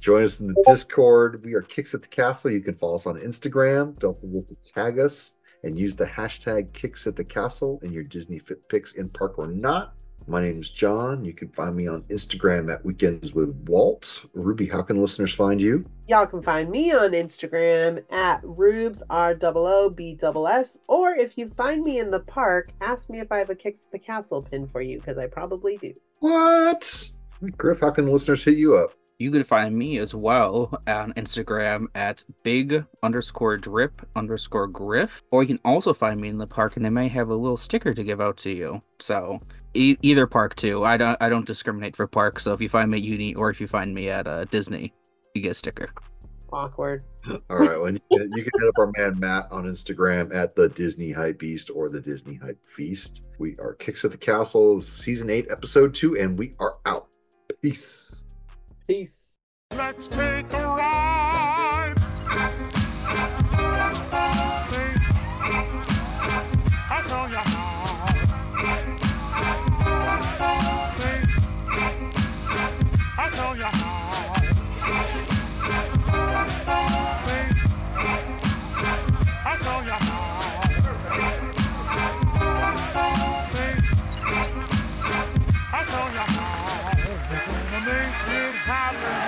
S2: Join us in the Discord. We are Kicks at the Castle. You can follow us on Instagram. Don't forget to tag us and use the hashtag Kicks at the Castle in your Disney Fit Picks in park or not. My name is John. You can find me on Instagram at Weekends with Walt. Ruby, how can listeners find you?
S3: Y'all can find me on Instagram at Rubes R O O B S. Or if you find me in the park, ask me if I have a Kicks at the Castle pin for you, because I probably do.
S2: What? Griff, how can the listeners hit you up?
S4: You can find me as well on Instagram at big underscore drip underscore griff, or you can also find me in the park, and I may have a little sticker to give out to you. So e- either park too. I don't I don't discriminate for parks. So if you find me at uni or if you find me at uh, Disney, you get a sticker.
S3: Awkward.
S2: All right. Well, you can, you can hit up our man Matt on Instagram at the Disney Hype Beast or the Disney Hype Feast. We are Kicks at the Castle, season eight, episode two, and we are out. Peace.
S3: Peace.
S1: Let's take a ride. I Pounder